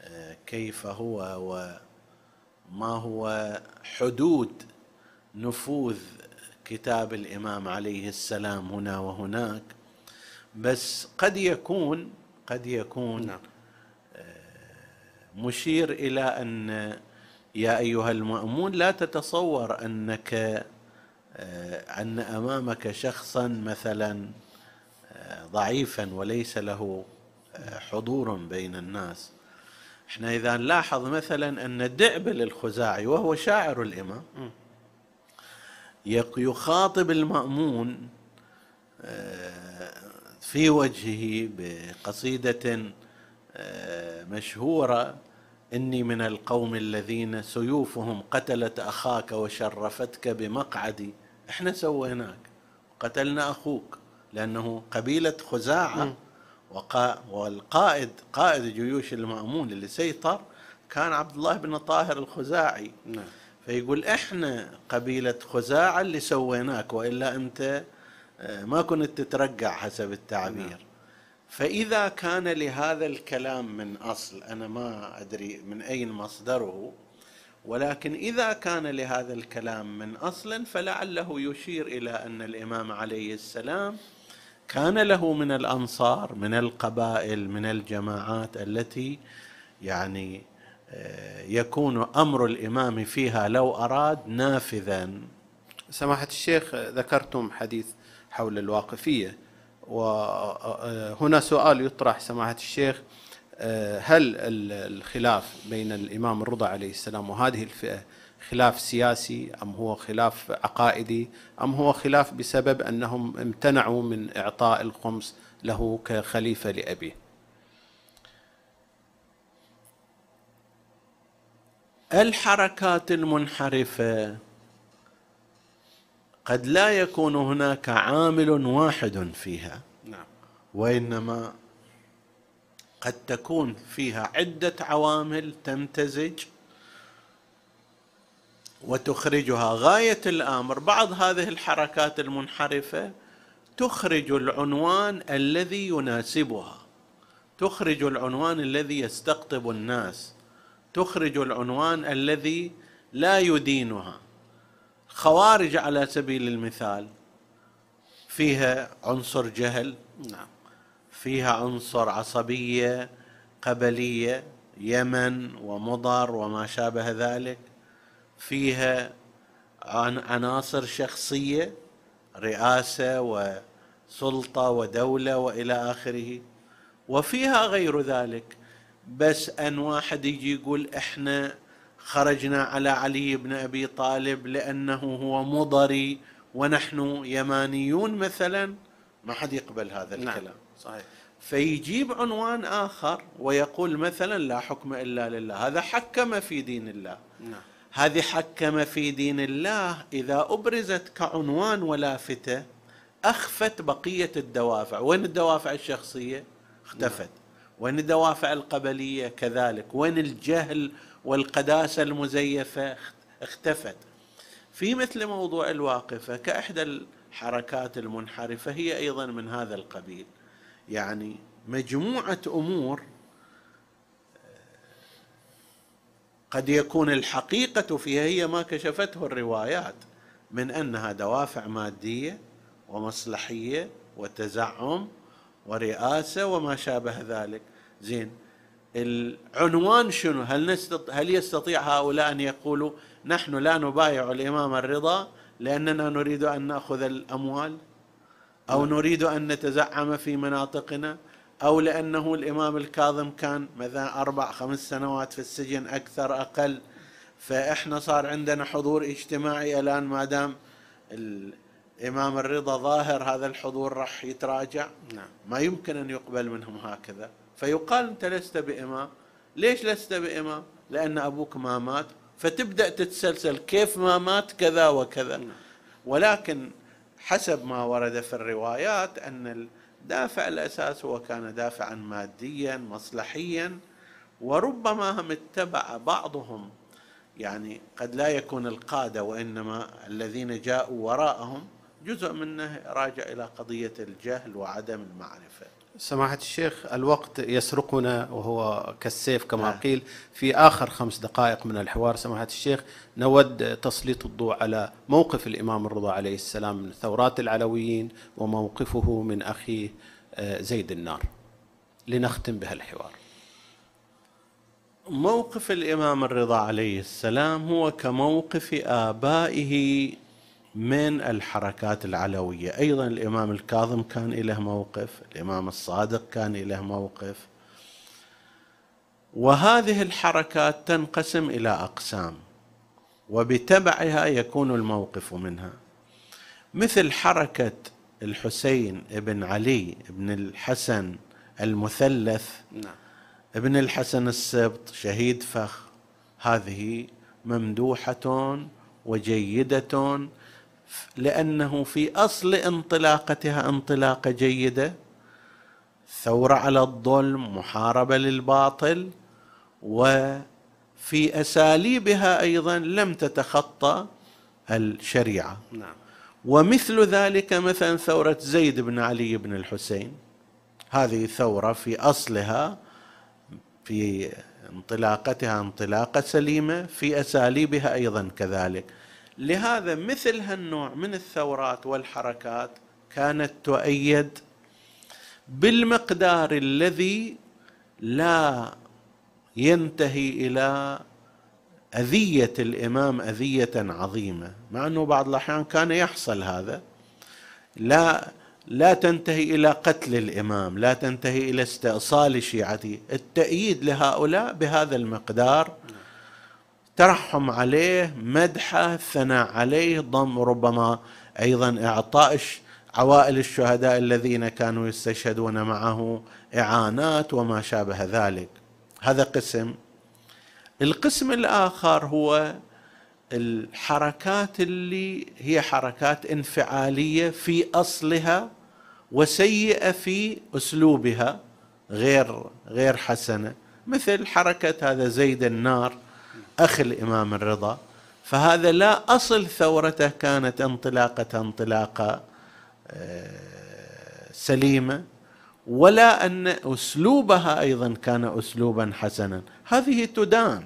آه، كيف هو وما هو حدود نفوذ كتاب الإمام عليه السلام هنا وهناك بس قد يكون قد يكون نعم. آه، مشير إلى أن يا أيها المأمون لا تتصور أنك آه، أن أمامك شخصا مثلا آه، ضعيفا وليس له حضور بين الناس إحنا إذا نلاحظ مثلا أن الدعبل الخزاعي وهو شاعر الإمام يخاطب المأمون في وجهه بقصيدة مشهورة إني من القوم الذين سيوفهم قتلت أخاك وشرفتك بمقعدي. إحنا سويناك قتلنا أخوك لأنه قبيلة خزاعة. والقائد قائد جيوش المأمون اللي سيطر كان عبد الله بن طاهر الخزاعي نعم. فيقول إحنا قبيلة خزاعة اللي سويناك وإلا أنت آه، ما كنت تترقع حسب التعبير نعم. فإذا كان لهذا الكلام من أصل أنا ما أدري من أين مصدره ولكن إذا كان لهذا الكلام من أصل فلعله يشير إلى أن الإمام عليه السلام كان له من الأنصار من القبائل من الجماعات التي يعني آه، يكون أمر الإمام فيها لو أراد نافذا. سماحة الشيخ ذكرتم حديث حول الواقفية وهنا سؤال يطرح سماحة الشيخ هل الخلاف بين الإمام الرضا عليه السلام وهذه الفئة خلاف سياسي أم هو خلاف عقائدي أم هو خلاف بسبب أنهم امتنعوا من إعطاء الخمس له كخليفة لأبيه الحركات المنحرفة قد لا يكون هناك عامل واحد فيها نعم. وإنما قد تكون فيها عدة عوامل تمتزج وتخرجها غاية الأمر بعض هذه الحركات المنحرفة تخرج العنوان الذي يناسبها. تخرج العنوان الذي يستقطب الناس. تخرج العنوان الذي لا يدينها. خوارج على سبيل المثال فيها عنصر جهل نعم فيها عنصر عصبية قبلية يمن ومضر وما شابه ذلك. فيها عناصر شخصية رئاسة وسلطة ودولة وإلى آخره. وفيها غير ذلك. بس أن واحد يجي يقول إحنا خرجنا على علي بن أبي طالب لأنه هو مضري ونحن يمانيون مثلا. ما حد يقبل هذا نعم، الكلام. نعم صحيح. فيجيب عنوان آخر ويقول مثلا لا حكم إلا لله. هذا حكم في دين الله. نعم. هذه حكم في دين الله إذا أبرزت كعنوان ولافته أخفت بقية الدوافع. وين الدوافع الشخصية؟ اختفت. وين الدوافع القبلية؟ كذلك. وين الجهل والقداسة المزيفة؟ اختفت. في مثل موضوع الواقفة كإحدى الحركات المنحرفة هي أيضا من هذا القبيل. يعني مجموعة أمور قد يكون الحقيقة فيها هي ما كشفته الروايات من أنها دوافع مادية ومصلحية وتزعم ورئاسة وما شابه ذلك. زين العنوان شنو؟ هل, نستط... هل يستطيع هؤلاء أن يقولوا نحن لا نبايع الإمام الرضا لأننا نريد أن نأخذ الأموال؟ أو. نريد أن نتزعم في مناطقنا؟ أو لأنه الإمام الكاظم كان مثلا أربع خمس سنوات في السجن أكثر أقل. فإحنا صار عندنا حضور اجتماعي الآن ما دام الإمام الرضا ظاهر هذا الحضور راح يتراجع. نعم. ما يمكن أن يقبل منهم هكذا. فيقال أنت لست بإمام. ليش لست بإمام؟ لأن أبوك ما مات. فتبدأ تتسلسل كيف ما مات كذا وكذا. ولكن حسب ما ورد في الروايات أن الدافع الأساس هو كان دافعا ماديا مصلحيا وربما هم اتبع بعضهم. يعني قد لا يكون القادة وإنما الذين جاءوا وراءهم جزء منه راجع إلى قضية الجهل وعدم المعرفة. سماحة الشيخ الوقت يسرقنا وهو كالسيف كما نعم. قيل. في آخر خمس دقائق من الحوار سماحة الشيخ نود تسليط الضوء على موقف الإمام الرضا عليه السلام من ثورات العلويين وموقفه من أخيه آه، زيد النار. لنختم بها الحوار موقف الإمام الرضا عليه السلام هو كموقف آبائه من الحركات العلوية، أيضا الإمام الكاظم كان له موقف، الإمام الصادق كان له موقف. وهذه الحركات تنقسم إلى أقسام وبتبعها يكون الموقف منها. مثل حركة الحسين بن علي بن الحسن المثلث نعم ابن الحسن السبط شهيد فخ هذه ممدوحة وجيدة لأنه في أصل انطلاقتها انطلاقة جيدة. ثورة على الظلم محاربة للباطل وفي أساليبها أيضا لم تتخطى الشريعة. نعم. ومثل ذلك مثلا ثورة زيد بن علي بن الحسين. هذه ثورة في أصلها في انطلاقتها انطلاقة سليمة في أساليبها أيضا كذلك. لهذا مثل هالنوع من الثورات والحركات كانت تؤيد بالمقدار الذي لا ينتهي إلى أذية الإمام أذية عظيمة. مع أنه بعض الأحيان كان يحصل هذا. لا لا تنتهي إلى قتل الإمام لا تنتهي إلى استئصال شيعته. التأييد لهؤلاء بهذا المقدار ترحم عليه مدحه ثناء عليه ضم ربما أيضا اعطاء عوائل الشهداء الذين كانوا يستشهدون معه إعانات وما شابه ذلك. هذا قسم. القسم الآخر هو الحركات اللي هي حركات انفعالية في أصلها وسيئة في أسلوبها غير غير حسنة. مثل حركة هذا زيد النار أخ الإمام الرضا فهذا لا أصل ثورته كانت انطلاقة انطلاقة آه، سليمة ولا أن أسلوبها أيضا كان اسلوبا حسنا. هذه تدان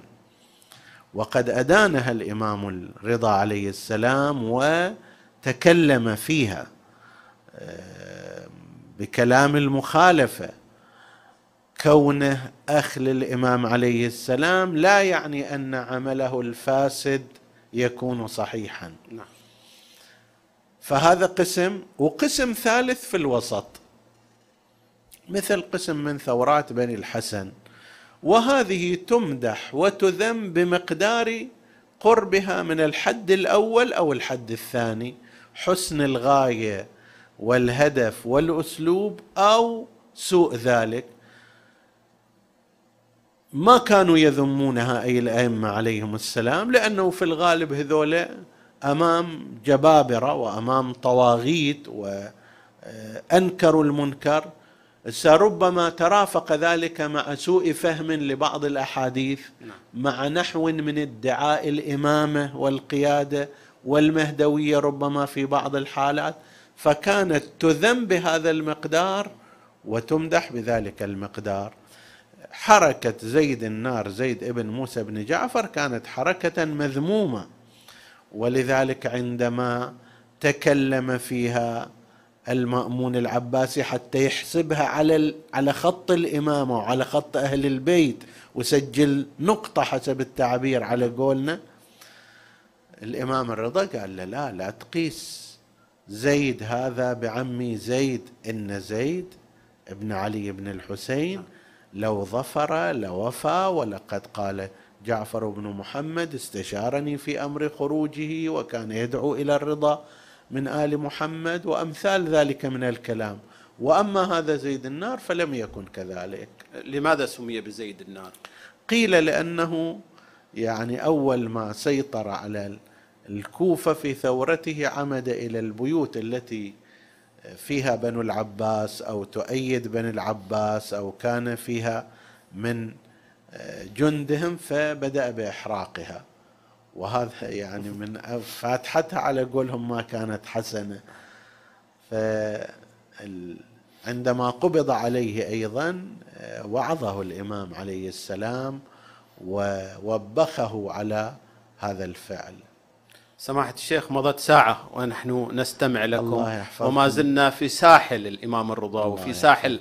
وقد أدانها الإمام الرضا عليه السلام وتكلم فيها آه، بكلام المخالفة. كونه اخ للامام عليه السلام لا يعني أن عمله الفاسد يكون صحيحا. نعم. فهذا قسم وقسم ثالث في الوسط. مثل قسم من ثورات بني الحسن. وهذه تمدح وتذم بمقدار قربها من الحد الأول أو الحد الثاني حسن الغاية والهدف والأسلوب أو سوء ذلك. ما كانوا يذمونها أي الأئمة عليهم السلام لأنه في الغالب هذول أمام جبابرة وأمام طواغيت وانكروا المنكر. ربما ترافق ذلك مع سوء فهم لبعض الأحاديث مع نحو من ادعاء الإمامة والقيادة والمهدوية ربما في بعض الحالات. فكانت تذم بهذا المقدار وتمدح بذلك المقدار. حركة زيد النار زيد ابن موسى بن جعفر كانت حركة مذمومة. ولذلك عندما تكلم فيها المأمون العباسي حتى يحسبها على على خط الإمامة وعلى خط أهل البيت وسجل نقطة حسب التعبير على قولنا الإمام الرضا قال له لا لا تقيس زيد هذا بعمي زيد إن زيد ابن علي بن الحسين لو ظفر لوفى ولقد قال جعفر بن محمد استشارني في أمر خروجه وكان يدعو إلى الرضا من آل محمد وأمثال ذلك من الكلام. وأما هذا زيد النار فلم يكن كذلك. لماذا سمي بزيد النار؟ قيل لأنه يعني أول ما سيطر على الكوفة في ثورته عمد إلى البيوت التي فيها بنو العباس أو تؤيد بني العباس أو كان فيها من جندهم فبدأ بإحراقها. وهذا يعني من فاتحتها على قولهم ما كانت حسنة. عندما قبض عليه أيضا وعظه الإمام عليه السلام ووبخه على هذا الفعل. سماحة الشيخ مضت ساعة ونحن نستمع لكم الله وما زلنا في ساحل الإمام الرضا وفي ساحل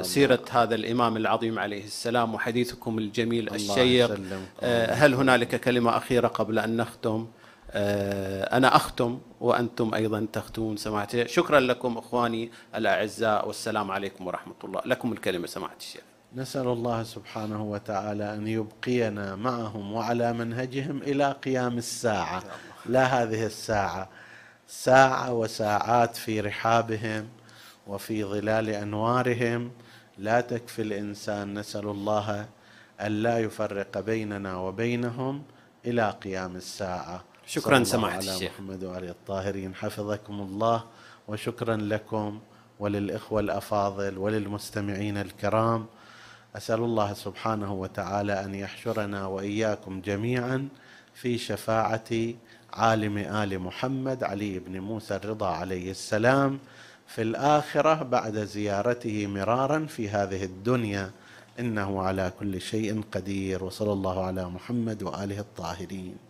سيرة هذا الإمام العظيم عليه السلام وحديثكم الجميل الشيق. آه، هل هنالك كلمة أخيرة قبل أن نختم؟ آه، أنا أختم وأنتم أيضا تختمون سماحة شكرا لكم إخواني الأعزاء والسلام عليكم ورحمة الله. لكم الكلمة سماحة الشيخ. نسأل الله سبحانه وتعالى أن يبقينا معهم وعلى منهجهم إلى قيام الساعة. لا هذه الساعة. ساعة وساعات في رحابهم وفي ظلال أنوارهم. لا تكفي الإنسان نسأل الله أن لا يفرق بيننا وبينهم إلى قيام الساعة. شكرا سماحة الشيخ. محمد وعلي الطاهرين. حفظكم الله وشكرا لكم وللإخوة الأفاضل وللمستمعين الكرام. أسأل الله سبحانه وتعالى أن يحشرنا وإياكم جميعا في شفاعه عالم آل محمد علي بن موسى الرضا عليه السلام في الآخرة بعد زيارته مرارا في هذه الدنيا. إنه على كل شيء قدير وصلى الله على محمد وآله الطاهرين.